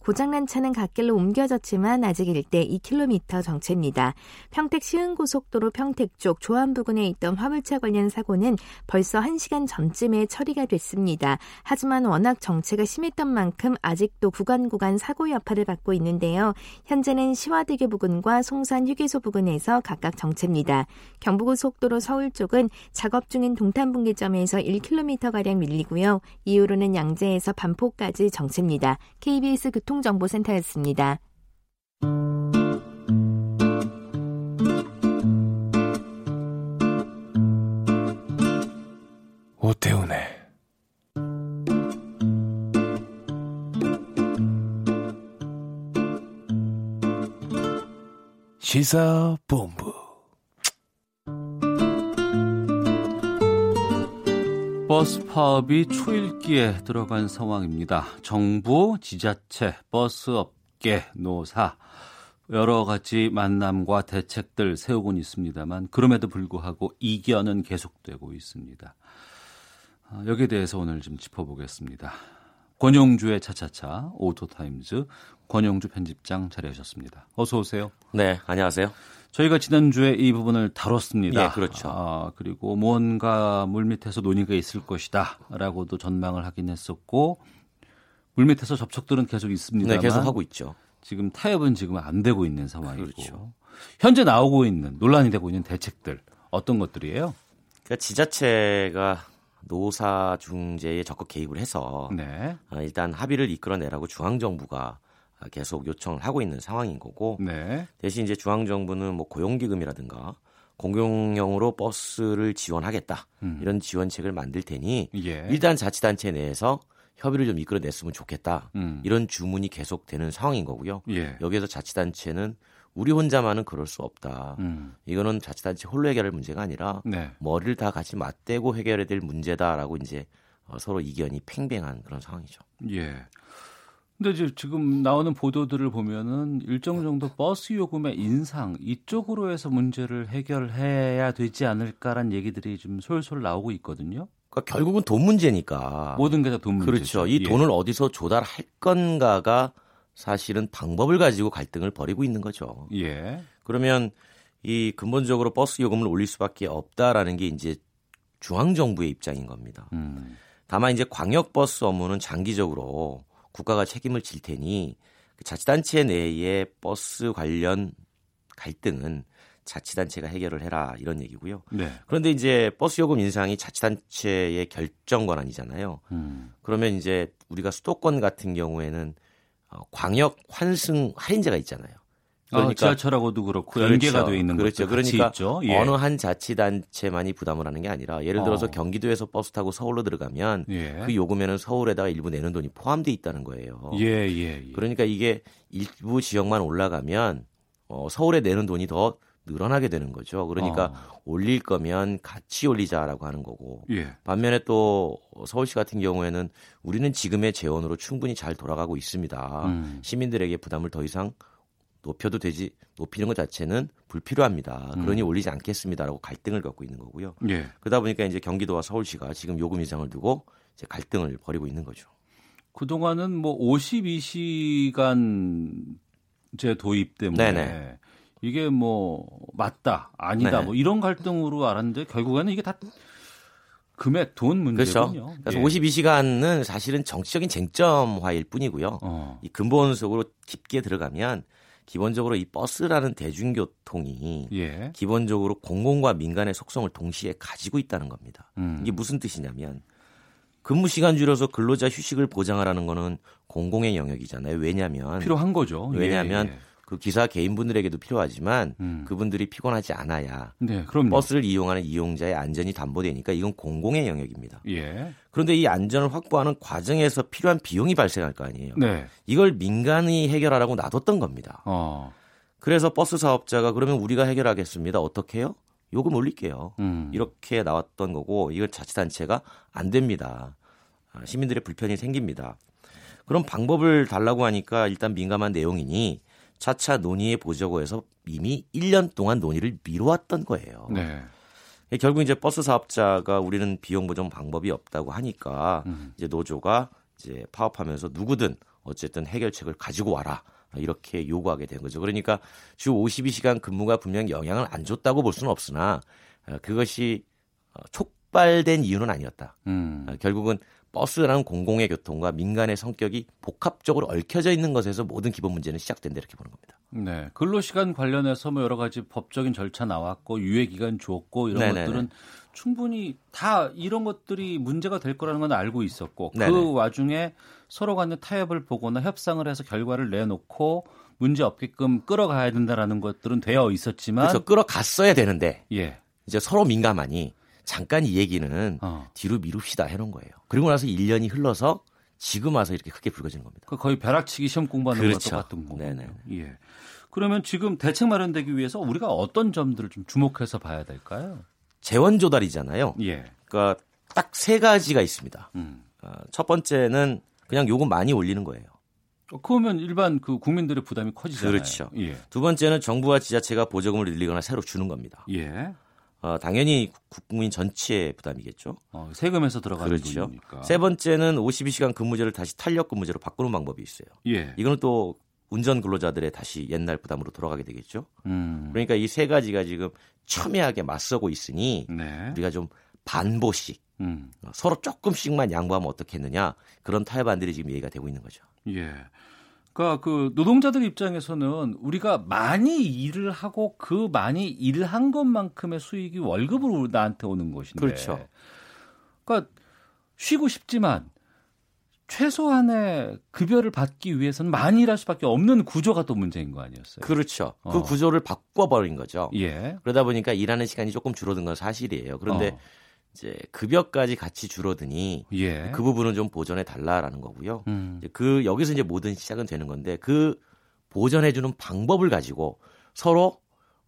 고장난 차는 갓길로 옮겨졌지만 아직 일대 2km 정체입니다. 평택 시흥고속도로 평택 쪽 조안 부근에 있던 화물차 관련 사고는 벌써 1시간 전쯤에 처리가 됐습니다. 하지만 워낙 정체가 심했던 만큼 아직도 구간 구간 사고 여파를 받고 있는데요. 현재는 시화대교 부근과 송산 휴게소 부근에서 각각 정체입니다. 경부고속도로 서울 쪽은 작업 중인 동탄분기점에서 1km가량 밀리고요. 이후로는 양재에서 반포까지 정체입니다. KBS 교통 교통정보센터였습니다. 오태훈의 시사본부 버스 파업이 초읽기에 들어간 상황입니다. 정부, 지자체, 버스 업계, 노사 여러 가지 만남과 대책들 세우곤 있습니다만 그럼에도 불구하고 이견은 계속되고 있습니다. 아, 여기에 대해서 오늘 좀 짚어보겠습니다. 권용주의 차차차 오토타임즈 권용주 편집장 자리하셨습니다. 어서 오세요. 네, 안녕하세요. 저희가 지난주에 이 부분을 다뤘습니다. 예, 그렇죠. 아, 그리고 무언가 물밑에서 논의가 있을 것이다 라고도 전망을 하긴 했었고 물밑에서 접촉들은 계속 있습니다. 네, 계속 하고 있죠. 지금 타협은 지금 안 되고 있는 상황이고 그렇죠. 현재 나오고 있는 논란이 되고 있는 대책들 어떤 것들이에요? 그러니까 지자체가 노사 중재에 적극 개입을 해서 네. 어, 일단 합의를 이끌어내라고 중앙 정부가 계속 요청을 하고 있는 상황인 거고 네. 대신 이제 중앙 정부는 뭐 고용기금이라든가 공공용으로 버스를 지원하겠다 음. 이런 지원책을 만들 테니 예. 일단 자치단체 내에서 협의를 좀 이끌어냈으면 좋겠다 음. 이런 주문이 계속되는 상황인 거고요. 예. 여기에서 자치단체는 우리 혼자만은 그럴 수 없다. 음. 이거는 자치단체 홀로 해결할 문제가 아니라 네. 머리를 다 같이 맞대고 해결해야 될 문제다라고 이제 어, 서로 이견이 팽팽한 그런 상황이죠. 예. 근데 이제 지금 나오는 보도들을 보면은 일정 정도 버스 요금의 인상 이쪽으로 해서 문제를 해결해야 되지 않을까란 얘기들이 좀 솔솔 나오고 있거든요. 그러니까 결국은 돈 문제니까. 모든 게 다 돈 문제죠. 그렇죠. 이 예. 돈을 어디서 조달할 건가가 사실은 방법을 가지고 갈등을 벌이고 있는 거죠. 예. 그러면 이 근본적으로 버스 요금을 올릴 수밖에 없다라는 게 이제 중앙 정부의 입장인 겁니다. 음. 다만 이제 광역 버스 업무는 장기적으로 국가가 책임을 질 테니 그 자치단체 내의 버스 관련 갈등은 자치단체가 해결을 해라 이런 얘기고요. 네. 그런데 이제 버스 요금 인상이 자치단체의 결정 권한이잖아요. 음. 그러면 이제 우리가 수도권 같은 경우에는 어, 광역 환승 할인제가 있잖아요. 아, 그러니까 아, 지하철하고도 그렇고 그렇죠. 연계가 되어 있는 그렇죠. 그러니까 예. 어느 한 자치단체만이 부담을 하는 게 아니라 예를 들어서 어. 경기도에서 버스 타고 서울로 들어가면 예. 그 요금에는 서울에다가 일부 내는 돈이 포함돼 있다는 거예요. 예, 예, 예. 그러니까 이게 일부 지역만 올라가면 어, 서울에 내는 돈이 더 늘어나게 되는 거죠. 그러니까 어. 올릴 거면 같이 올리자라고 하는 거고. 예. 반면에 또 서울시 같은 경우에는 우리는 지금의 재원으로 충분히 잘 돌아가고 있습니다. 음. 시민들에게 부담을 더 이상 높여도 되지 높이는 것 자체는 불필요합니다. 음. 그러니 올리지 않겠습니다라고 갈등을 갖고 있는 거고요. 예. 그러다 보니까 이제 경기도와 서울시가 지금 요금 인상을 두고 이제 갈등을 벌이고 있는 거죠. 그 동안은 뭐 52시간제 도입 때문에 네네. 이게 뭐 맞다 아니다 네. 뭐 이런 갈등으로 알았는데 결국에는 이게 다 금액 돈 문제군요. 그렇죠. 그래서 예. 52시간은 사실은 정치적인 쟁점화일 뿐이고요. 어. 이 근본 속으로 깊게 들어가면 기본적으로 이 버스라는 대중교통이 예. 기본적으로 공공과 민간의 속성을 동시에 가지고 있다는 겁니다. 음. 이게 무슨 뜻이냐면 근무 시간 줄여서 근로자 휴식을 보장하라는 거는 공공의 영역이잖아요. 왜냐하면 필요한 거죠. 왜냐하면 예. 예. 그 기사 개인분들에게도 필요하지만 음. 그분들이 피곤하지 않아야 네, 버스를 이용하는 이용자의 안전이 담보되니까 이건 공공의 영역입니다. 예. 그런데 이 안전을 확보하는 과정에서 필요한 비용이 발생할 거 아니에요. 네. 이걸 민간이 해결하라고 놔뒀던 겁니다. 어. 그래서 버스 사업자가 그러면 우리가 해결하겠습니다. 어떻게 해요? 요금 올릴게요. 음. 이렇게 나왔던 거고 이걸 자치단체가 안 됩니다. 아, 시민들의 불편이 생깁니다. 그럼 방법을 달라고 하니까 일단 민감한 내용이니 차차 논의해 보자고 해서 이미 1년 동안 논의를 미뤄왔던 거예요. 네. 예, 결국 이제 버스 사업자가 우리는 비용 보전 방법이 없다고 하니까 음. 이제 노조가 이제 파업하면서 누구든 어쨌든 해결책을 가지고 와라. 이렇게 요구하게 된 거죠. 그러니까 주 52시간 근무가 분명 영향을 안 줬다고 볼 수는 없으나 어, 그것이 어, 촉발된 이유는 아니었다. 음. 어, 결국은 버스라는 공공의 교통과 민간의 성격이 복합적으로 얽혀져 있는 것에서 모든 기본 문제는 시작된다 이렇게 보는 겁니다. 네, 근로시간 관련해서 뭐 여러 가지 법적인 절차 나왔고 유예 기간 줬고 이런 네네네. 것들은 충분히 다 이런 것들이 문제가 될 거라는 건 알고 있었고 그 네네. 그 와중에 서로 간의 타협을 보거나 협상을 해서 결과를 내놓고 문제 없게끔 끌어가야 된다라는 것들은 되어 있었지만 그래서 끌어갔어야 되는데 예. 이제 서로 민감하니 잠깐 이 얘기는 어. 뒤로 미룹시다 해놓은 거예요. 그리고 나서 1년이 흘러서 지금 와서 이렇게 크게 불거지는 겁니다. 그 거의 벼락치기 시험 공부하는 그렇죠. 것과 똑같은 거고. 네네. 예. 그러면 지금 대책 마련되기 위해서 우리가 어떤 점들을 좀 주목해서 봐야 될까요? 재원 조달이잖아요. 예. 그러니까 딱 세 가지가 있습니다. 음. 어, 첫 번째는 그냥 요금 많이 올리는 거예요. 어, 그러면 일반 그 국민들의 부담이 커지잖아요. 그렇죠. 예. 두 번째는 정부와 지자체가 보조금을 늘리거나 새로 주는 겁니다. 예. 어, 당연히 국민 전체의 부담이겠죠. 어, 세금에서 들어가는 그렇죠. 돈이니까. 세 번째는 52시간 근무제를 다시 탄력 근무제로 바꾸는 방법이 있어요. 예. 이거는 또 운전 근로자들의 다시 옛날 부담으로 돌아가게 되겠죠. 음. 그러니까 이 세 가지가 지금 첨예하게 맞서고 있으니 네. 우리가 좀 반보씩 음. 서로 조금씩만 양보하면 어떻겠느냐 그런 타협안들이 지금 얘기가 되고 있는 거죠. 예. 그러니까 그 노동자들 입장에서는 우리가 많이 일을 하고 그 많이 일을 한 것만큼의 수익이 월급으로 나한테 오는 것인데. 그렇죠. 그러니까 쉬고 싶지만 최소한의 급여를 받기 위해서는 많이 일할 수밖에 없는 구조가 또 문제인 거 아니었어요? 그렇죠. 그 어. 구조를 바꿔버린 거죠. 예. 그러다 보니까 일하는 시간이 조금 줄어든 건 사실이에요. 그런데 어. 이제 급여까지 같이 줄어드니 예. 그 부분은 좀 보전해 달라라는 거고요. 음. 그 여기서 이제 모든 시작은 되는 건데 그 보전해 주는 방법을 가지고 서로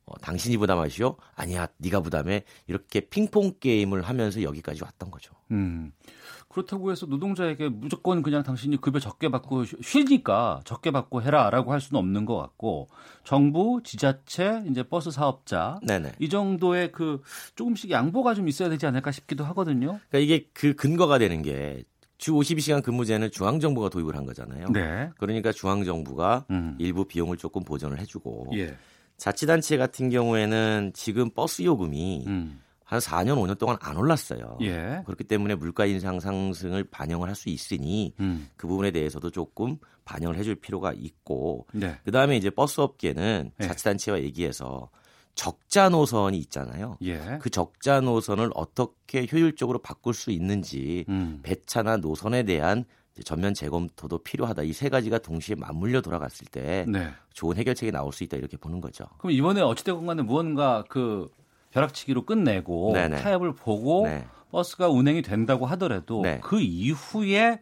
어, 당신이 부담하시오? 아니야, 네가 부담해. 이렇게 핑퐁 게임을 하면서 여기까지 왔던 거죠. 음. 그렇다고 해서 노동자에게 무조건 그냥 당신이 급여 적게 받고 쉬니까 적게 받고 해라라고 할 수는 없는 것 같고 정부, 지자체, 이제 버스 사업자 네네. 이 정도의 그 조금씩 양보가 좀 있어야 되지 않을까 싶기도 하거든요. 그러니까 이게 그 근거가 되는 게 주 52시간 근무제는 중앙 정부가 도입을 한 거잖아요. 네. 그러니까 중앙 정부가 음. 일부 비용을 조금 보전을 해주고 예. 자치단체 같은 경우에는 지금 버스 요금이 음. 한 4년 5년 동안 안 올랐어요. 예. 그렇기 때문에 물가 인상 상승을 반영을 할 수 있으니 음. 그 부분에 대해서도 조금 반영을 해줄 필요가 있고 네. 그 다음에 이제 버스 업계는 네. 자치단체와 얘기해서 적자 노선이 있잖아요. 예. 그 적자 노선을 어떻게 효율적으로 바꿀 수 있는지 음. 배차나 노선에 대한 전면 재검토도 필요하다. 이 세 가지가 동시에 맞물려 돌아갔을 때 네. 좋은 해결책이 나올 수 있다 이렇게 보는 거죠. 그럼 이번에 어찌됐건 간에 무언가 그 벼락치기로 끝내고 네네. 타협을 보고 네. 버스가 운행이 된다고 하더라도 네. 그 이후에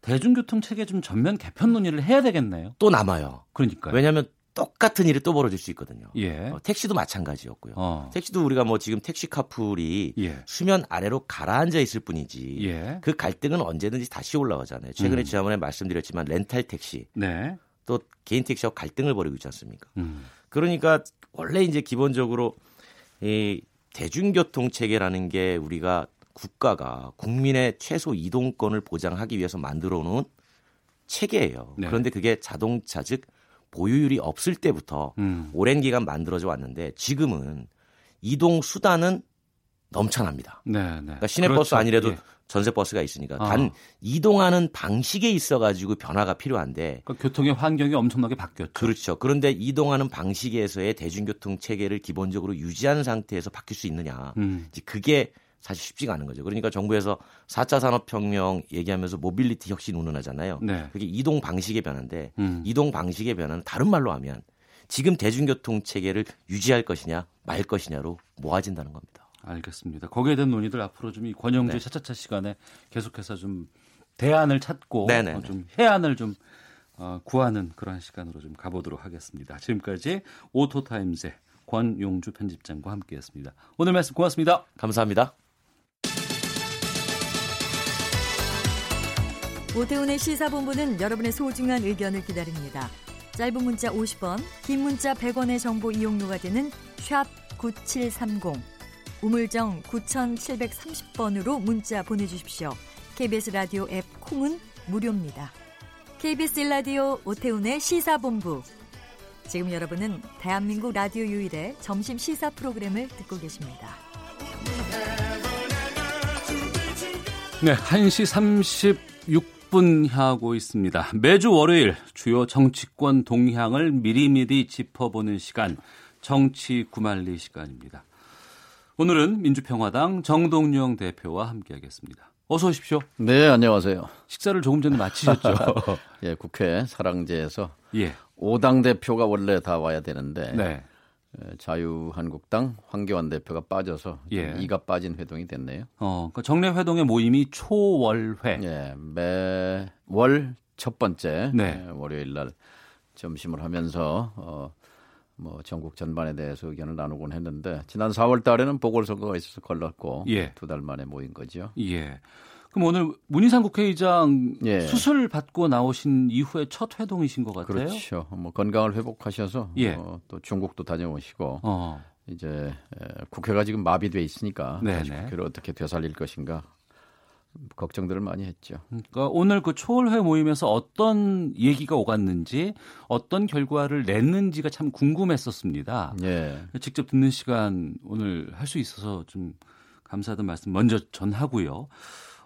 대중교통 체계 좀 전면 개편 논의를 해야 되겠네요. 또 남아요. 그러니까 왜냐하면 똑같은 일이 또 벌어질 수 있거든요. 예. 어, 택시도 마찬가지였고요. 어. 택시도 우리가 뭐 지금 택시 카풀이 예. 수면 아래로 가라앉아 있을 뿐이지 예. 그 갈등은 언제든지 다시 올라가잖아요. 최근에 음. 지난번에 말씀드렸지만 렌탈 택시 네. 또 개인 택시하고 갈등을 벌이고 있지 않습니까? 음. 그러니까 원래 이제 기본적으로 이 대중교통 체계라는 게 우리가 국가가 국민의 최소 이동권을 보장하기 위해서 만들어 놓은 체계예요. 네. 그런데 그게 자동차 즉 보유율이 없을 때부터 음. 오랜 기간 만들어져 왔는데 지금은 이동 수단은 넘쳐납니다. 네, 네. 그러니까 시내버스 그렇죠. 아니래도 예. 전세 버스가 있으니까 아. 단 이동하는 방식에 있어 가지고 변화가 필요한데 그러니까 교통의 환경이 엄청나게 바뀌었죠. 그렇죠. 그런데 이동하는 방식에서의 대중교통 체계를 기본적으로 유지하는 상태에서 바뀔 수 있느냐. 음. 이제 그게 사실 쉽지가 않은 거죠. 그러니까 정부에서 4차 산업혁명 얘기하면서 모빌리티 혁신 운운하잖아요. 네. 그게 이동 방식의 변화인데 음. 이동 방식의 변화는 다른 말로 하면 지금 대중교통 체계를 유지할 것이냐 말 것이냐로 모아진다는 겁니다. 알겠습니다. 거기에 대한 논의들 앞으로 좀 이 권용주의 네. 차차차 시간에 계속해서 좀 대안을 찾고 어, 좀 혜안을 좀 어, 구하는 그런 시간으로 좀 가보도록 하겠습니다. 지금까지 오토타임즈의 권용주 편집장과 함께했습니다. 오늘 말씀 고맙습니다. 감사합니다. 오태훈의 시사본부는 여러분의 소중한 의견을 기다립니다. 짧은 문자 50원, 긴 문자 100원의 정보 이용료가 되는 샵 9730. 우물정 9730번으로 문자 보내주십시오. KBS 라디오 앱 콩은 무료입니다. KBS 라디오 오태훈의 시사본부. 지금 여러분은 대한민국 라디오 유일의 점심 시사 프로그램을 듣고 계십니다. 네, 1시 36분 하고 있습니다. 매주 월요일 주요 정치권 동향을 미리미리 짚어보는 시간, 정치 구말리 시간입니다. 오늘은 민주평화당 정동영 대표와 함께하겠습니다. 어서 오십시오. 네, 안녕하세요. 식사를 조금 전에 마치셨죠? 예, 국회 사랑제에서 예. 5당 대표가 원래 다 와야 되는데 네. 자유한국당 황교안 대표가 빠져서 예. 이가 빠진 회동이 됐네요. 어, 그러니까 정례 회동의 모임이 초월회. 예, 매월 첫 번째 네. 월요일 날 점심을 하면서 어, 뭐 전국 전반에 대해서 의견을 나누곤 했는데 지난 4월 달에는 보궐선거가 있어서 걸렸고 예. 두달 만에 모인 거죠. 예. 그럼 오늘 문희상 국회의장 예. 수술 받고 나오신 이후에 첫 회동이신 것 같아요. 그렇죠. 뭐 건강을 회복하셔서 예. 어, 또 중국도 다녀오시고 어. 이제 국회가 지금 마비돼 있으니까 국회를 어떻게 되살릴 것인가 걱정들을 많이 했죠. 그러니까 오늘 그 초월회 모임에서 어떤 얘기가 오갔는지 어떤 결과를 냈는지가 참 궁금했었습니다. 예. 직접 듣는 시간 오늘 할 수 있어서 좀 감사하다는 말씀 먼저 전하고요.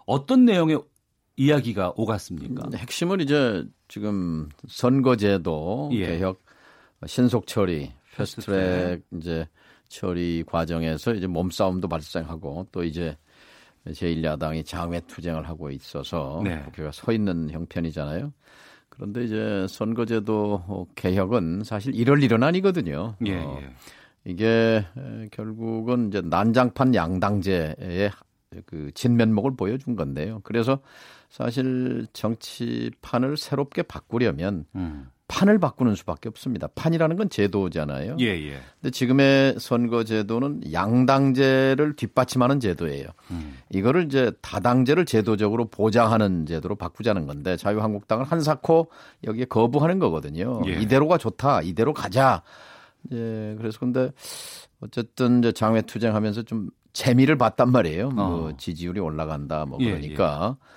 어떤 내용의 이야기가 오갔습니까? 음, 핵심은 이제 지금 선거제도 예. 개혁 신속 처리 패스트트랙 이제 처리 과정에서 이제 몸싸움도 발생하고 또 이제 제1야당이 장외 투쟁을 하고 있어서 네. 국회가 서 있는 형편이잖아요. 그런데 이제 선거제도 개혁은 사실 이럴 일은 아니거든요. 예, 어, 예. 이게 결국은 이제 난장판 양당제의 그 진면목을 보여준 건데요. 그래서 사실 정치판을 새롭게 바꾸려면 음. 판을 바꾸는 수밖에 없습니다. 판이라는 건 제도잖아요. 예, 예. 근데 지금의 선거 제도는 양당제를 뒷받침하는 제도예요. 음. 이거를 이제 다당제를 제도적으로 보장하는 제도로 바꾸자는 건데 자유한국당은 한사코 여기에 거부하는 거거든요. 예. 이대로가 좋다. 이대로 가자. 예, 그래서 근데 어쨌든 이제 장외 투쟁하면서 좀 재미를 봤단 말이에요. 뭐 어. 뭐 지지율이 올라간다 뭐 예, 그러니까 예, 예.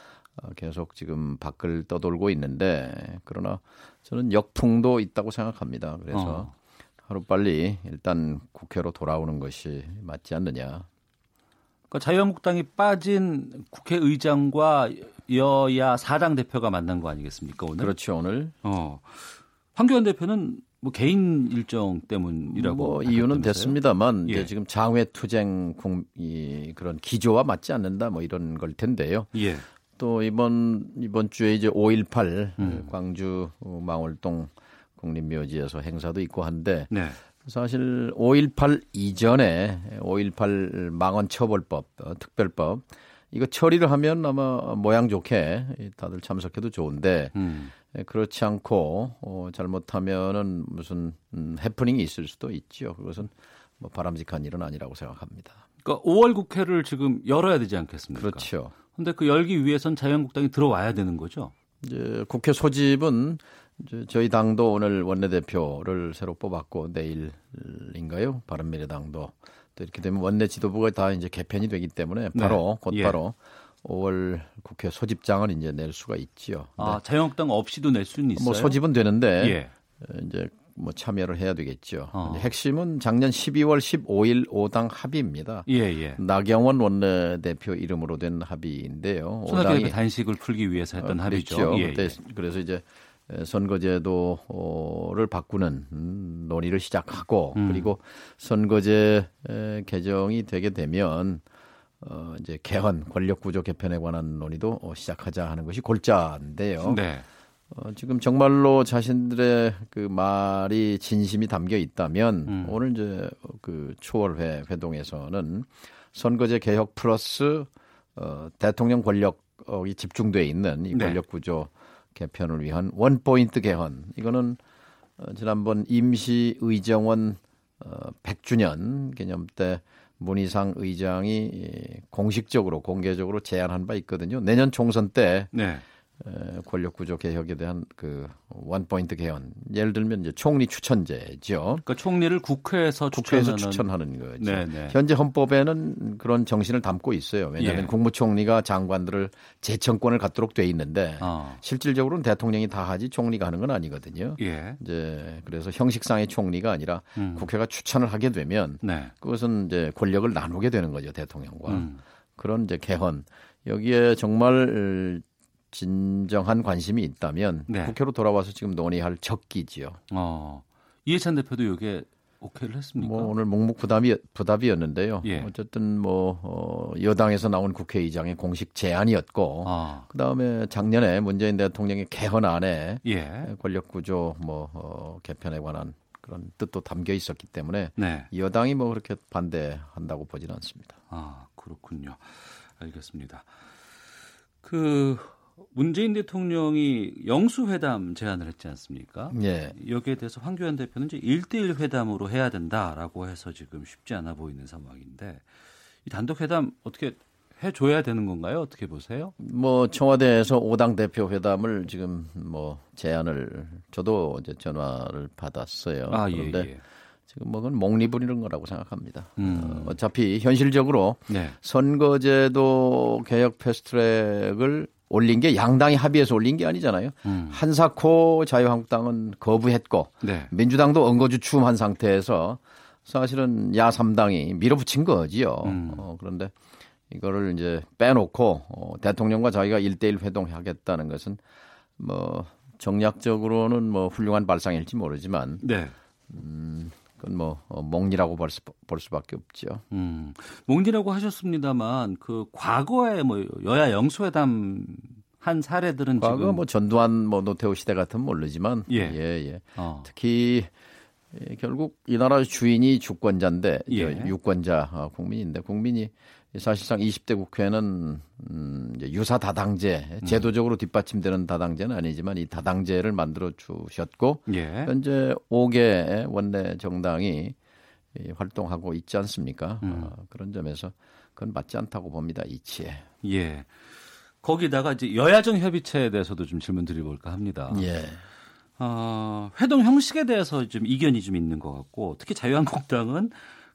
계속 지금 밖을 떠돌고 있는데 그러나 저는 역풍도 있다고 생각합니다. 그래서 어. 하루 빨리 일단 국회로 돌아오는 것이 맞지 않느냐. 그러니까 자유한국당이 빠진 국회의장과 여야 사당 대표가 만난 거 아니겠습니까 오늘? 그렇죠 오늘. 어. 황교안 대표는 뭐 개인 일정 때문이라고 뭐 이유는 됐습니다만 예. 이제 지금 장외 투쟁 이 그런 기조와 맞지 않는다 뭐 이런 걸 텐데요. 예. 또 이번 이번 주에 이제 5.18 음. 광주 망월동 국립묘지에서 행사도 있고 한데 네. 사실 5.18 이전에 5.18 망언처벌법 어, 특별법 이거 처리를 하면 아마 모양 좋게 다들 참석해도 좋은데 음. 그렇지 않고 어, 잘못하면은 무슨 음, 해프닝이 있을 수도 있죠. 그것은 뭐 바람직한 일은 아니라고 생각합니다. 그러니까 5월 국회를 지금 열어야 되지 않겠습니까? 그렇죠. 근데 그 열기 위해선 자유한국당이 들어와야 되는 거죠. 이제 국회 소집은 이제 저희 당도 오늘 원내대표를 새로 뽑았고 내일인가요? 바른미래당도 또 이렇게 되면 원내 지도부가 다 이제 개편이 되기 때문에 바로 네. 곧바로 예. 5월 국회 소집장을 이제 낼 수가 있지요. 아, 자유한국당 없이도 낼 수는 있어요. 뭐 소집은 되는데 예. 이제 뭐 참여를 해야 되겠죠. 어. 핵심은 작년 12월 15일 5당 합의입니다. 예, 예. 나경원 원내대표 이름으로 된 합의인데요. 손학규 단식을 풀기 위해서 했던 어, 합의죠. 예, 예. 그래서 이제 선거제도를 바꾸는 음, 논의를 시작하고 음. 그리고 선거제 개정이 되게 되면 어 이제 개헌 권력 구조 개편에 관한 논의도 시작하자 하는 것이 골자인데요. 네. 어, 지금 정말로 자신들의 그 말이 진심이 담겨 있다면 음. 오늘 이제 그 초월회 회동에서는 선거제 개혁 플러스 어, 대통령 권력이 집중돼 있는 이 네. 권력 구조 개편을 위한 원 포인트 개헌 이거는 어, 지난번 임시 의정원 어, 100주년 기념 때 문희상 의장이 공식적으로 공개적으로 제안한 바 있거든요. 내년 총선 때 네. 권력 구조 개혁에 대한 그 원포인트 개헌. 예를 들면 이제 총리 추천제죠. 그러니까 총리를 국회에서, 국회에서 추천하는 거죠. 네네. 네. 현재 헌법에는 그런 정신을 담고 있어요. 왜냐하면 예. 국무총리가 장관들을 재청권을 갖도록 돼 있는데 어. 실질적으로는 대통령이 다 하지 총리가 하는 건 아니거든요. 예. 이제 그래서 형식상의 총리가 아니라 음. 국회가 추천을 하게 되면 네. 그것은 이제 권력을 나누게 되는 거죠 대통령과 음. 그런 이제 개헌 여기에 정말 진정한 관심이 있다면 네. 국회로 돌아와서 지금 논의할 적기지요. 어. 이해찬 대표도 이게 오케이를 했습니까? 뭐 오늘 묵묵 부담이 부답이었는데요. 예. 어쨌든 뭐 어, 여당에서 나온 국회의장의 공식 제안이었고 아. 그 다음에 작년에 문재인 대통령의 개헌안에 예. 권력구조 뭐 어, 개편에 관한 그런 뜻도 담겨 있었기 때문에 네. 여당이 뭐 그렇게 반대한다고 보지는 않습니다. 아 그렇군요. 알겠습니다. 그 문재인 대통령이 영수회담 제안을 했지 않습니까? 예. 여기에 대해서 황교안 대표는 이제 1대1 회담으로 해야 된다라고 해서 지금 쉽지 않아 보이는 상황인데 이 단독 회담 어떻게 해줘야 되는 건가요? 어떻게 보세요? 뭐 청와대에서 5당 대표 회담을 지금 뭐 제안을 저도 이제 전화를 받았어요. 아, 예, 그런데 예, 예. 지금 뭐 그건 목리부리는 거라고 생각합니다. 음. 어, 차피 현실적으로 네. 선거제도 개혁 패스트트랙을 올린 게 양당이 합의해서 올린 게 아니잖아요. 음. 한사코 자유한국당은 거부했고 네. 민주당도 언거주춤한 상태에서 사실은 야 3당이 밀어붙인 거지요. 음. 어, 그런데 이거를 이제 빼놓고 어, 대통령과 자기가 1대1 회동하겠다는 것은 뭐 정략적으로는 뭐 훌륭한 발상일지 모르지만 네. 음, 그건 뭐 어, 몽리라고 볼, 수, 볼 수밖에 없죠. 음, 몽리라고 하셨습니다만 그 과거에 뭐 여야 영수회담 한 사례들은 과거 지금 뭐 전두환 뭐 노태우 시대 같은 모르지만 예 예. 예. 어. 특히 예, 결국 이 나라 주인이 주권자인데 예. 유권자 아, 국민인데 국민이 사실상 20대 국회는 음, 유사 다당제 음. 제도적으로 뒷받침되는 다당제는 아니지만 이 다당제를 만들어 주셨고 예. 현재 5개 원내 정당이 활동하고 있지 않습니까? 음. 어, 그런 점에서 그건 맞지 않다고 봅니다. 이치에. 예. 거기다가 이제 여야정 협의체에 대해서도 좀 질문 드려볼까 합니다. 예. 어, 회동 형식에 대해서 좀 이견이 좀 있는 것 같고 특히 자유한국당은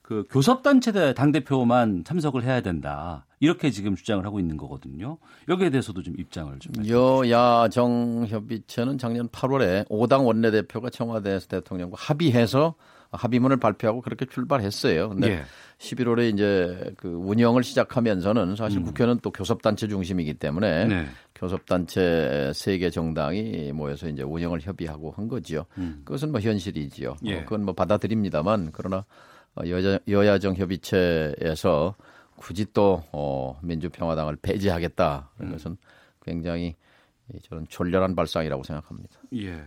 그 교섭단체 당 대표만 참석을 해야 된다. 이렇게 지금 주장을 하고 있는 거거든요. 여기에 대해서도 좀 입장을 좀 여야 정 협의체는 작년 8월에 5당 원내대표가 청와대에서 대통령과 합의해서 합의문을 발표하고 그렇게 출발했어요. 근데 예. 11월에 이제 그 운영을 시작하면서는 사실 음. 국회는 또 교섭단체 중심이기 때문에 네. 교섭단체 세 개 정당이 모여서 이제 운영을 협의하고 한 거지요. 음. 그것은 뭐 현실이지요. 예. 어, 그건 뭐 받아들입니다만 그러나 어, 여야, 여야정 협의체에서 굳이 또 어, 민주평화당을 폐지하겠다 그런 음. 것은 굉장히 저는 졸렬한 발상이라고 생각합니다. 예.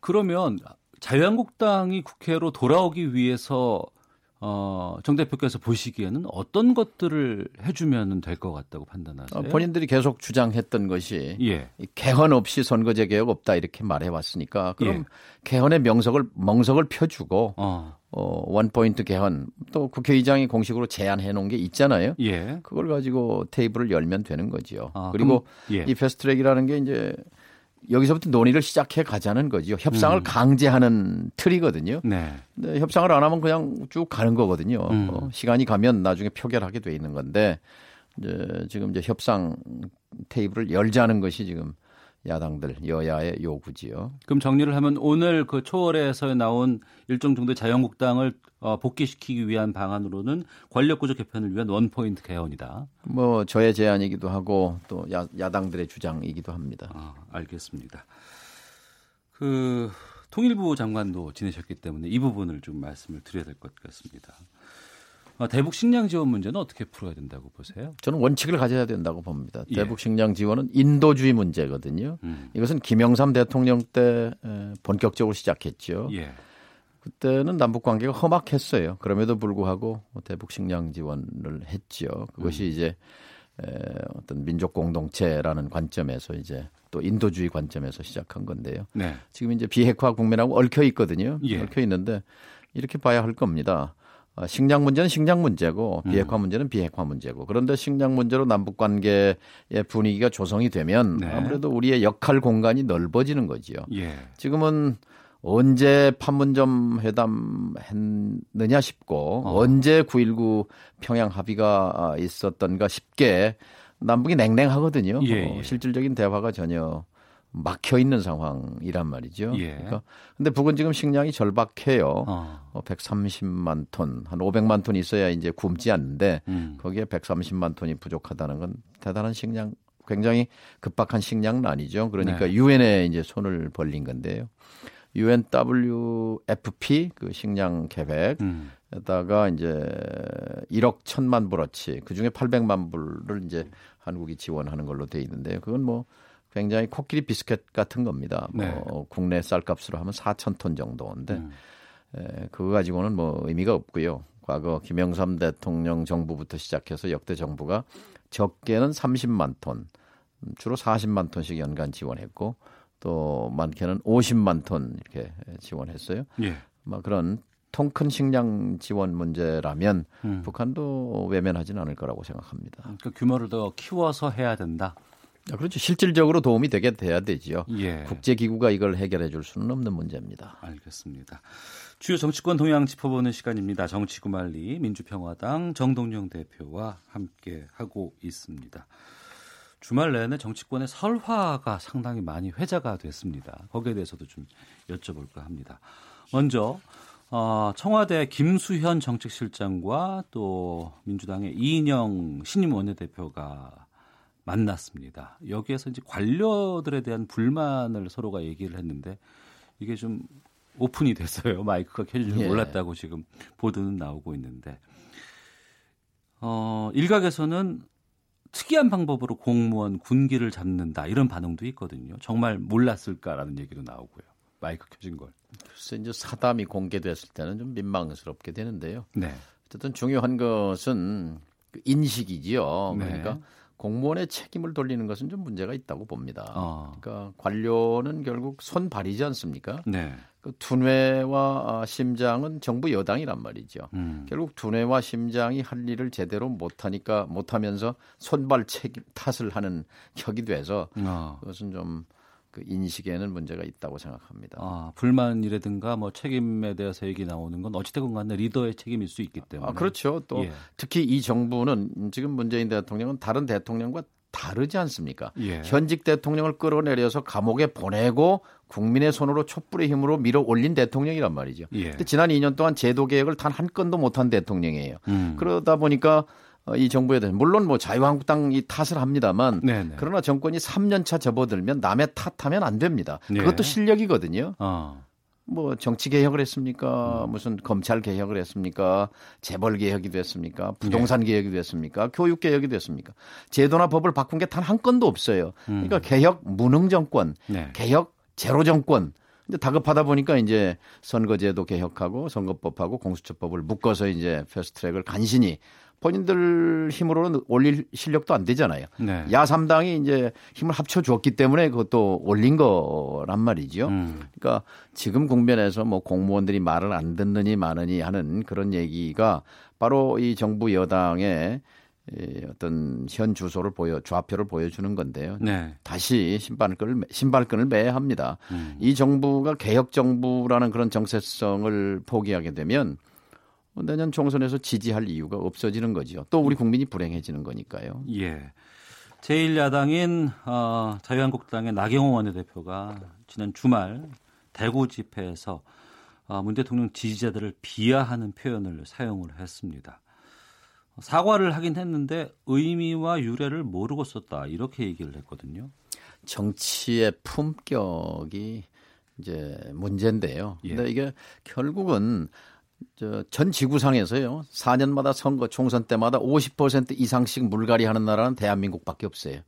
그러면 자유한국당이 국회로 돌아오기 위해서 어, 정 대표께서 보시기에는 어떤 것들을 해주면 될 것 같다고 판단하세요? 어, 본인들이 계속 주장했던 것이 예. 개헌 없이 선거제 개혁 없다 이렇게 말해왔으니까 그럼 예. 개헌의 명석을 멍석을 펴주고 어. 어, 원포인트 개헌 또 국회의장이 공식으로 제안해 놓은 게 있잖아요. 예. 그걸 가지고 테이블을 열면 되는 거지요. 아, 그리고 예. 이 패스트트랙이라는 게 이제 여기서부터 논의를 시작해 가자는 거죠. 협상을 음. 강제하는 틀이거든요. 네. 근데 협상을 안 하면 그냥 쭉 가는 거거든요. 음. 어, 시간이 가면 나중에 표결하게 돼 있는 건데 이제 지금 이제 협상 테이블을 열자는 것이 지금 야당들 여야의 요구지요. 그럼 정리를 하면 오늘 그 초월에서 나온 일정 정도의 자유한국당을 어, 복귀시키기 위한 방안으로는 권력구조 개편을 위한 원포인트 개헌이다. 뭐 저의 제안이기도 하고 또 야, 야당들의 주장이기도 합니다. 아, 알겠습니다. 그 통일부 장관도 지내셨기 때문에 이 부분을 좀 말씀을 드려야 될 것 같습니다. 아, 대북 식량 지원 문제는 어떻게 풀어야 된다고 보세요? 저는 원칙을 가져야 된다고 봅니다. 예. 대북 식량 지원은 인도주의 문제거든요. 음. 이것은 김영삼 대통령 때 본격적으로 시작했죠. 예. 그때는 남북 관계가 험악했어요. 그럼에도 불구하고 대북 식량 지원을 했죠. 그것이 음. 이제 어떤 민족 공동체라는 관점에서 이제 또 인도주의 관점에서 시작한 건데요. 네. 지금 이제 비핵화 국면하고 얽혀 있거든요. 예. 얽혀 있는데 이렇게 봐야 할 겁니다. 어, 식량 문제는 식량 문제고 음. 비핵화 문제는 비핵화 문제고 그런데 식량 문제로 남북 관계의 분위기가 조성이 되면 네. 아무래도 우리의 역할 공간이 넓어지는 거지요. 예. 지금은 언제 판문점 회담 했느냐 싶고 어. 언제 9.19 평양 합의가 있었던가 싶게 남북이 냉랭하거든요. 예, 예. 어, 실질적인 대화가 전혀 막혀 있는 상황이란 말이죠. 예. 그러니까 근데 북은 지금 식량이 절박해요. 어. 130만 어, 톤, 한 500만 톤 있어야 이제 굶지 않는데 음. 거기에 130만 ton이 부족하다는 건 대단한 식량 굉장히 급박한 식량난이죠. 그러니까 네. 유엔에 이제 손을 벌린 건데요. UNWFP 그 식량 계획에다가 음. 이제 1억 1000만 불어치 그 중에 800만 불을 이제 한국이 지원하는 걸로 돼 있는데요. 그건 뭐 굉장히 코끼리 비스켓 같은 겁니다. 뭐 네. 국내 쌀값으로 하면 4천 톤 정도인데 음. 에, 그거 가지고는 뭐 의미가 없고요. 과거 김영삼 대통령 정부부터 시작해서 역대 정부가 적게는 30만 톤, 주로 40만 톤씩 연간 지원했고 또 많게는 50만 톤 이렇게 지원했어요. 예. 뭐 그런 통큰 식량 지원 문제라면 음. 북한도 외면하지는 않을 거라고 생각합니다. 그러니까 규모를 더 키워서 해야 된다. 아, 그렇죠. 실질적으로 도움이 되게 돼야 되지요. 예. 국제기구가 이걸 해결해 줄 수는 없는 문제입니다. 알겠습니다. 주요 정치권 동향 짚어보는 시간입니다. 정치구말리 민주평화당 정동영 대표와 함께 하고 있습니다. 주말 내내 정치권의 설화가 상당히 많이 회자가 됐습니다. 거기에 대해서도 좀 여쭤볼까 합니다. 먼저 어, 청와대 김수현 정책실장과 또 민주당의 이인영 신임 원내대표가 만났습니다. 여기에서 이제 관료들에 대한 불만을 서로가 얘기를 했는데 이게 좀 오픈이 됐어요. 마이크가 켜진 줄 예. 몰랐다고 지금 보도는 나오고 있는데 어, 일각에서는 특이한 방법으로 공무원 군기를 잡는다 이런 반응도 있거든요. 정말 몰랐을까라는 얘기도 나오고요. 마이크 켜진 걸. 글쎄 이제 사담이 공개됐을 때는 좀 민망스럽게 되는데요. 네. 어쨌든 중요한 것은 그 인식이지요. 네. 그러니까 공무원의 책임을 돌리는 것은 좀 문제가 있다고 봅니다. 어. 그러니까 관료는 결국 손 발이지 않습니까? 네. 그 두뇌와 심장은 정부 여당이란 말이죠. 음. 결국 두뇌와 심장이 할 일을 제대로 못하니까 못하면서 손발 책임 탓을 하는 격이 돼서 어. 그것은 좀 그 인식에는 문제가 있다고 생각합니다. 아, 불만이라든가 뭐 책임에 대해서 얘기 나오는 건 어찌됐건 간에 리더의 책임일 수 있기 때문에. 아, 그렇죠. 또 예. 특히 이 정부는 지금 문재인 대통령은 다른 대통령과 다르지 않습니까? 예. 현직 대통령을 끌어내려서 감옥에 보내고 국민의 손으로 촛불의 힘으로 밀어 올린 대통령이란 말이죠. 예. 근데 지난 2년 동안 제도 개혁을 단 한 건도 못한 대통령이에요. 음. 그러다 보니까 어, 이 정부에 대해 물론 뭐 자유한국당이 탓을 합니다만 네네. 그러나 정권이 3년 차 접어들면 남의 탓하면 안 됩니다. 네. 그것도 실력이거든요. 어. 뭐 정치 개혁을 했습니까? 음. 무슨 검찰 개혁을 했습니까? 재벌 개혁이 됐습니까? 부동산 네. 개혁이 됐습니까? 교육 개혁이 됐습니까? 제도나 법을 바꾼 게 단 한 건도 없어요. 음. 그러니까 개혁 무능 정권, 네. 개혁 제로 정권. 근데 다급하다 보니까 이제 선거제도 개혁하고 선거법하고 공수처법을 묶어서 이제 패스트트랙을 간신히 본인들 힘으로는 올릴 실력도 안 되잖아요. 네. 야3당이 이제 힘을 합쳐 줬기 때문에 그것도 올린 거란 말이죠. 음. 그러니까 지금 국면에서 뭐 공무원들이 말을 안 듣느니 마느니 하는 그런 얘기가 바로 이 정부 여당의 어떤 현 주소를 보여 좌표를 보여주는 건데요. 네. 다시 신발끈을 신발끈을 매야 합니다. 음. 이 정부가 개혁 정부라는 그런 정체성을 포기하게 되면 내년 총선에서 지지할 이유가 없어지는 거죠. 또 우리 국민이 불행해지는 거니까요. 예. 제1야당인 어, 자유한국당의 나경원 원내대표가 지난 주말 대구 집회에서 어, 문 대통령 지지자들을 비하하는 표현을 사용을 했습니다. 사과를 하긴 했는데 의미와 유래를 모르고 썼다 이렇게 얘기를 했거든요. 정치의 품격이 이제 문제인데요. 예. 근데 이게 결국은 저전 지구상에서요. 4년마다 선거 총선 때마다 50% 이상씩 물갈이 하는 나라는 대한민국밖에 없어요.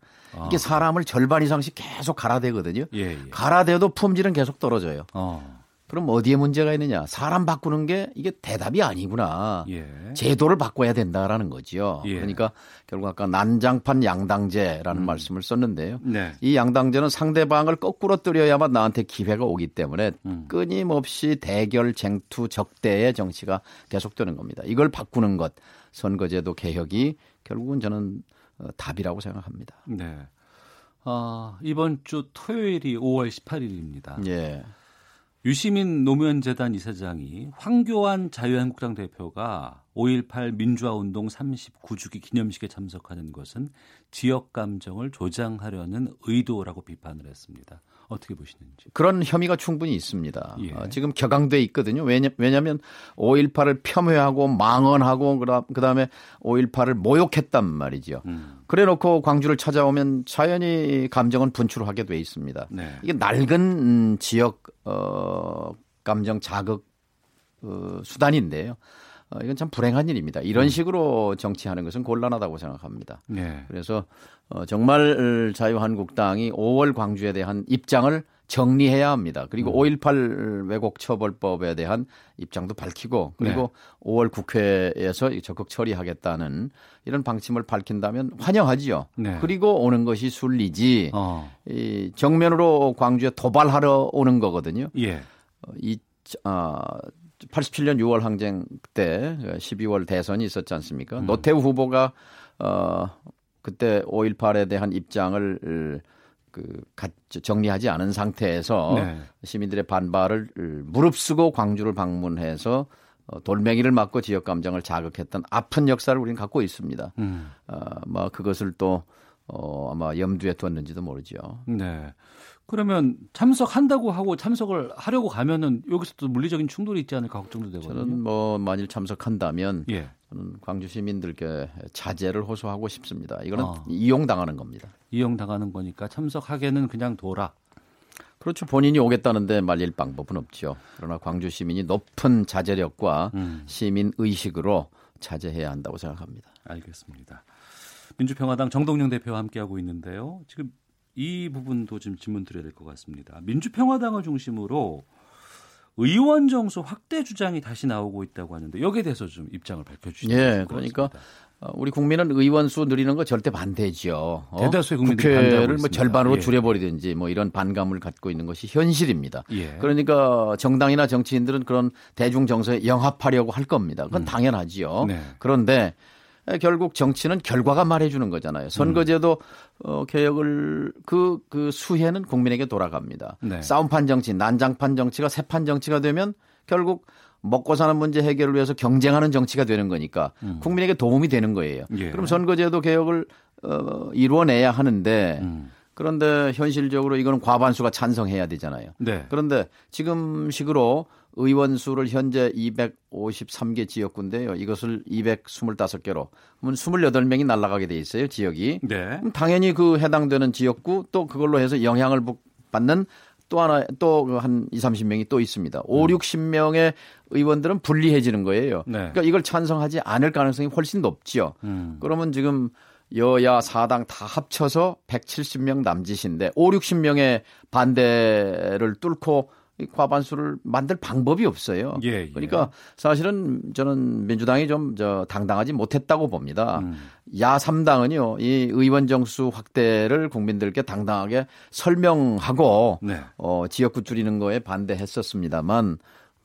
이게 아. 사람을 절반 이상씩 계속 갈아대거든요. 예, 예. 갈아대도 품질은 계속 떨어져요. 어. 그럼 어디에 문제가 있느냐? 사람 바꾸는 게 이게 대답이 아니구나. 예. 제도를 바꿔야 된다라는 거지요. 예. 그러니까 결국 아까 난장판 양당제라는 음. 말씀을 썼는데요. 네. 이 양당제는 상대방을 거꾸로 뜨려야만 나한테 기회가 오기 때문에 음. 끊임없이 대결, 쟁투, 적대의 정치가 계속되는 겁니다. 이걸 바꾸는 것, 선거제도 개혁이 결국은 저는 어, 답이라고 생각합니다. 네. 어, 이번 주 토요일이 5월 18일입니다. 예. 유시민 노무현재단 이사장이 황교안 자유한국당 대표가 5.18 민주화운동 39주기 기념식에 참석하는 것은 지역 감정을 조장하려는 의도라고 비판을 했습니다. 어떻게 보시는지. 그런 혐의가 충분히 있습니다. 예. 어, 지금 격앙돼 있거든요. 왜냐, 왜냐하면 5.18을 폄훼하고 망언하고 그다음에 5.18을 모욕했단 말이죠. 음. 그래놓고 광주를 찾아오면 자연히 감정은 분출하게 돼 있습니다. 네. 이게 낡은 음, 지역 어, 감정 자극 어, 수단인데요. 어, 이건 참 불행한 일입니다. 이런 음. 식으로 정치하는 것은 곤란하다고 생각합니다. 네. 그래서 어, 정말 자유한국당이 5월 광주에 대한 입장을 정리해야 합니다. 그리고 음. 5.18 왜곡 처벌법에 대한 입장도 밝히고 그리고 네. 5월 국회에서 적극 처리하겠다는 이런 방침을 밝힌다면 환영하지요. 네. 그리고 오는 것이 순리지 어. 이 정면으로 광주에 도발하러 오는 거거든요. 예. 어, 이 아, 87년 6월 항쟁 때 12월 대선이 있었지 않습니까? 음. 노태우 후보가 어 그때 5.18에 대한 입장을 그 정리하지 않은 상태에서 네. 시민들의 반발을 무릅쓰고 광주를 방문해서 어, 돌멩이를 맞고 지역 감정을 자극했던 아픈 역사를 우리는 갖고 있습니다. 음. 어, 뭐 그것을 또 어, 아마 염두에 뒀는지도 모르죠. 네. 그러면 참석한다고 하고 참석을 하려고 가면은 여기서 또 물리적인 충돌이 있지 않을까 걱정도 되거든요. 저는 뭐 만일 참석한다면 예. 저는 광주 시민들께 자제를 호소하고 싶습니다. 이거는 어. 이용당하는 겁니다. 이용당하는 거니까 참석하게는 그냥 둬라. 그렇죠. 본인이 오겠다는데 말릴 방법은 없죠. 그러나 광주 시민이 높은 자제력과 음. 시민 의식으로 자제해야 한다고 생각합니다. 알겠습니다. 민주평화당 정동영 대표와 함께하고 있는데요. 지금 이 부분도 좀 질문 드려야 될 것 같습니다. 민주평화당을 중심으로 의원 정수 확대 주장이 다시 나오고 있다고 하는데 여기에 대해서 좀 입장을 밝혀주시죠. 예, 그러니까 어, 우리 국민은 의원 수 늘리는 거 절대 반대죠. 어? 대다수의 국민들이 국회를 뭐 절반으로 예. 줄여버리든지 뭐 이런 반감을 갖고 있는 것이 현실입니다. 예. 그러니까 정당이나 정치인들은 그런 대중 정서에 영합하려고 할 겁니다. 그건 음. 당연하지요. 네. 그런데 결국 정치는 결과가 말해주는 거잖아요. 선거제도 어, 개혁을 그, 그 수혜는 국민에게 돌아갑니다. 네. 싸움판 정치, 난장판 정치가 세판 정치가 되면 결국 먹고 사는 문제 해결을 위해서 경쟁하는 정치가 되는 거니까 음. 국민에게 도움이 되는 거예요. 예. 그럼 선거제도 개혁을 어, 이루어내야 하는데 음. 그런데 현실적으로 이거는 과반수가 찬성해야 되잖아요. 네. 그런데 지금 식으로 의원 수를 현재 253개 지역구인데요. 이것을 225개로 그러면 28명이 날아가게 돼 있어요. 지역이. 네. 당연히 그 해당되는 지역구 또 그걸로 해서 영향을 받는 또 하나 또 한 2, 30명이 또 있습니다. 5, 음. 60명의 의원들은 분리해지는 거예요. 네. 그러니까 이걸 찬성하지 않을 가능성이 훨씬 높지요. 음. 그러면 지금 여야 4당 다 합쳐서 170명 남짓인데 5, 60명의 반대를 뚫고 과반수를 만들 방법이 없어요. 예, 예. 그러니까 사실은 저는 민주당이 좀 저 당당하지 못했다고 봅니다. 음. 야 3당은요, 이 의원 정수 확대를 국민들께 당당하게 설명하고 네. 어, 지역구 줄이는 거에 반대했었습니다만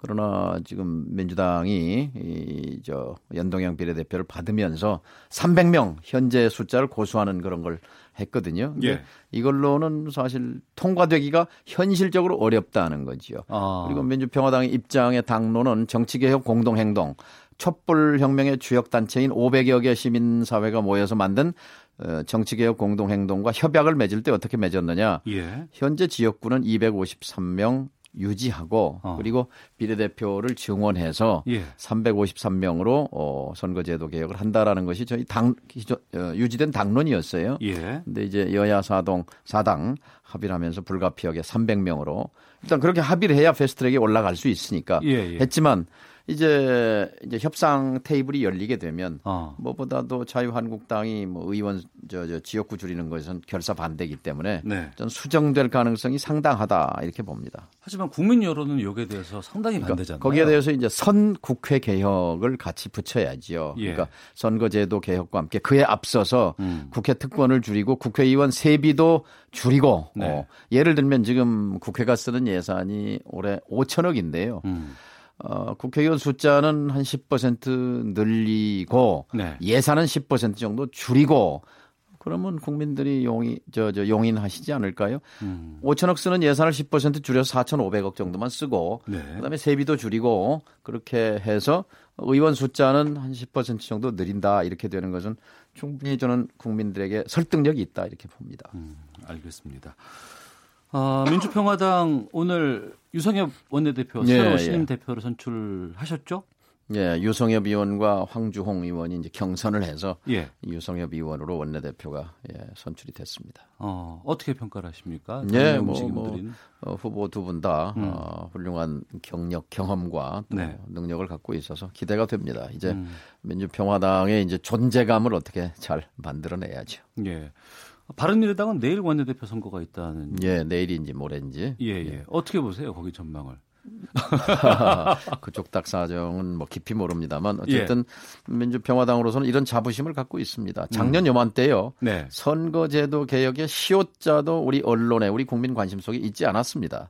그러나 지금 민주당이 이 저 연동형 비례대표를 받으면서 300명 현재 숫자를 고수하는 그런 걸 했거든요. 예. 이걸로는 사실 통과되기가 현실적으로 어렵다는 거지요. 아. 그리고 민주평화당의 입장의 당론은 정치개혁 공동행동, 촛불혁명의 주역 단체인 500여 개 시민사회가 모여서 만든 어, 정치개혁 공동행동과 협약을 맺을 때 어떻게 맺었느냐. 예. 현재 지역구는 253명, 유지하고 어. 그리고 비례대표를 증원해서 예. 353명으로 어, 선거제도 개혁을 한다라는 것이 저희 당 어, 유지된 당론이었어요. 예. 근데 이제 여야 사동 사당 합의를 하면서 불가피하게 300명으로 일단 그렇게 합의를 해야 패스트트랙에 올라갈 수 있으니까 예, 예. 했지만 이제 이제 협상 테이블이 열리게 되면 어. 무엇보다도 자유한국당이 뭐 의원 저, 저 지역구 줄이는 것은 결사 반대이기 때문에 네. 전 수정될 가능성이 상당하다 이렇게 봅니다. 하지만 국민 여론은 여기에 대해서 상당히 그러니까 반대잖아요. 거기에 대해서 이제 선 국회 개혁을 같이 붙여야지요. 예. 그러니까 선거제도 개혁과 함께 그에 앞서서 음. 국회 특권을 줄이고 국회의원 세비도 줄이고 네. 어, 예를 들면 지금 국회가 쓰는 예산이 올해 5천억인데요. 음. 어, 국회의원 숫자는 한 10% 늘리고 네. 예산은 10% 정도 줄이고 그러면 국민들이 용인 저, 저 용인하시지 않을까요? 음. 5천억 쓰는 예산을 10% 줄여서 4,500억 정도만 쓰고 네. 그다음에 세비도 줄이고 그렇게 해서 의원 숫자는 한 10% 정도 늘린다 이렇게 되는 것은 충분히 저는 국민들에게 설득력이 있다 이렇게 봅니다. 음, 알겠습니다. 아, 민주평화당 오늘 유성엽 원내대표 예, 새로 신임 예. 대표로 선출하셨죠? 예, 유성엽 의원과 황주홍 의원이 이제 경선을 해서 예. 유성엽 의원으로 원내대표가 예, 선출이 됐습니다. 어, 어떻게 평가를 하십니까? 예, 뭐, 뭐 어, 후보 두 분다 음. 어, 훌륭한 경력, 경험과 네. 능력을 갖고 있어서 기대가 됩니다. 이제 음. 민주평화당의 이제 존재감을 어떻게 잘 만들어내야죠. 예. 바른미래당은 내일 원내대표 선거가 있다는. 예, 내일인지 모레인지. 예, 예. 예. 어떻게 보세요? 거기 전망을. 그쪽 딱 사정은 뭐 깊이 모릅니다만 어쨌든 예. 민주평화당으로서는 이런 자부심을 갖고 있습니다. 작년 음. 요맘때요. 네. 선거제도 개혁의 시효자도 우리 언론에 우리 국민 관심 속에 있지 않았습니다.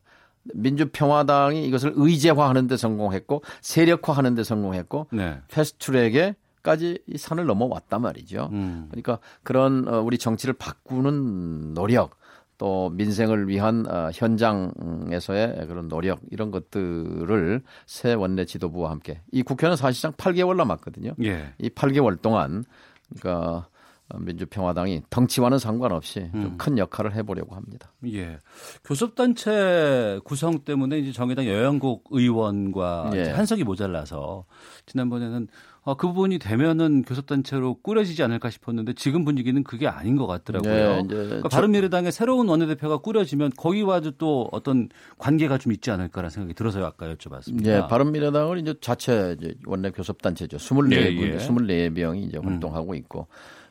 민주평화당이 이것을 의제화하는 데 성공했고 세력화하는 데 성공했고 네. 패스트트랙에 까지 이 산을 넘어왔단 말이죠. 음. 그러니까 그런 어, 우리 정치를 바꾸는 노력 또 민생을 위한 어, 현장에서의 그런 노력 이런 것들을 새 원내 지도부와 함께 이 국회는 사실상 8개월 남았거든요. 예. 이 8개월 동안 그러니까 민주평화당이 덩치와는 상관없이 음. 큰 역할을 해보려고 합니다. 예. 교섭단체 구성 때문에 이제 정의당 여양국 의원과 예. 한석이 모자라서 지난번에는 어, 그 부분이 되면은 교섭단체로 꾸려지지 않을까 싶었는데 지금 분위기는 그게 아닌 것 같더라고요. 네, 그러니까 바른미래당의 새로운 원내대표가 꾸려지면 거기와도 또 어떤 관계가 좀 있지 않을까라는 생각이 들어서 아까 여쭤봤습니다. 네, 바른미래당은 이제 자체 이제 원내 교섭단체죠. 24분, 예, 예. 24명이 이제 활동하고 음. 있고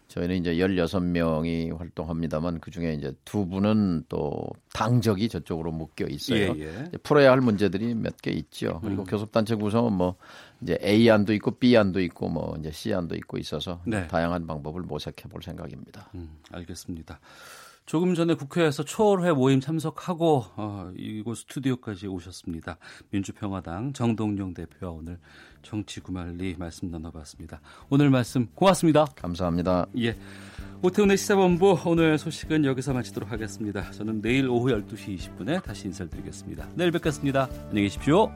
저희는 이제 16명이 활동합니다만 그중에 이제 두 분은 또 당적이 저쪽으로 묶여 있어요. 예, 예. 풀어야 할 문제들이 몇 개 있죠. 그리고 음. 교섭단체 구성은 뭐 이제 A 안도 있고 B 안도 있고 뭐 이제 C 안도 있고 있어서 네. 다양한 방법을 모색해 볼 생각입니다. 음, 알겠습니다. 조금 전에 국회에서 초월회 모임 참석하고 어, 이곳 스튜디오까지 오셨습니다. 민주평화당 정동영 대표와 오늘 정치 구말리 말씀 나눠봤습니다. 오늘 말씀 고맙습니다. 감사합니다. 예. 오태훈의 시사본부 오늘 소식은 여기서 마치도록 하겠습니다. 저는 내일 오후 12시 20분에 다시 인사드리겠습니다. 내일 뵙겠습니다. 안녕히 계십시오.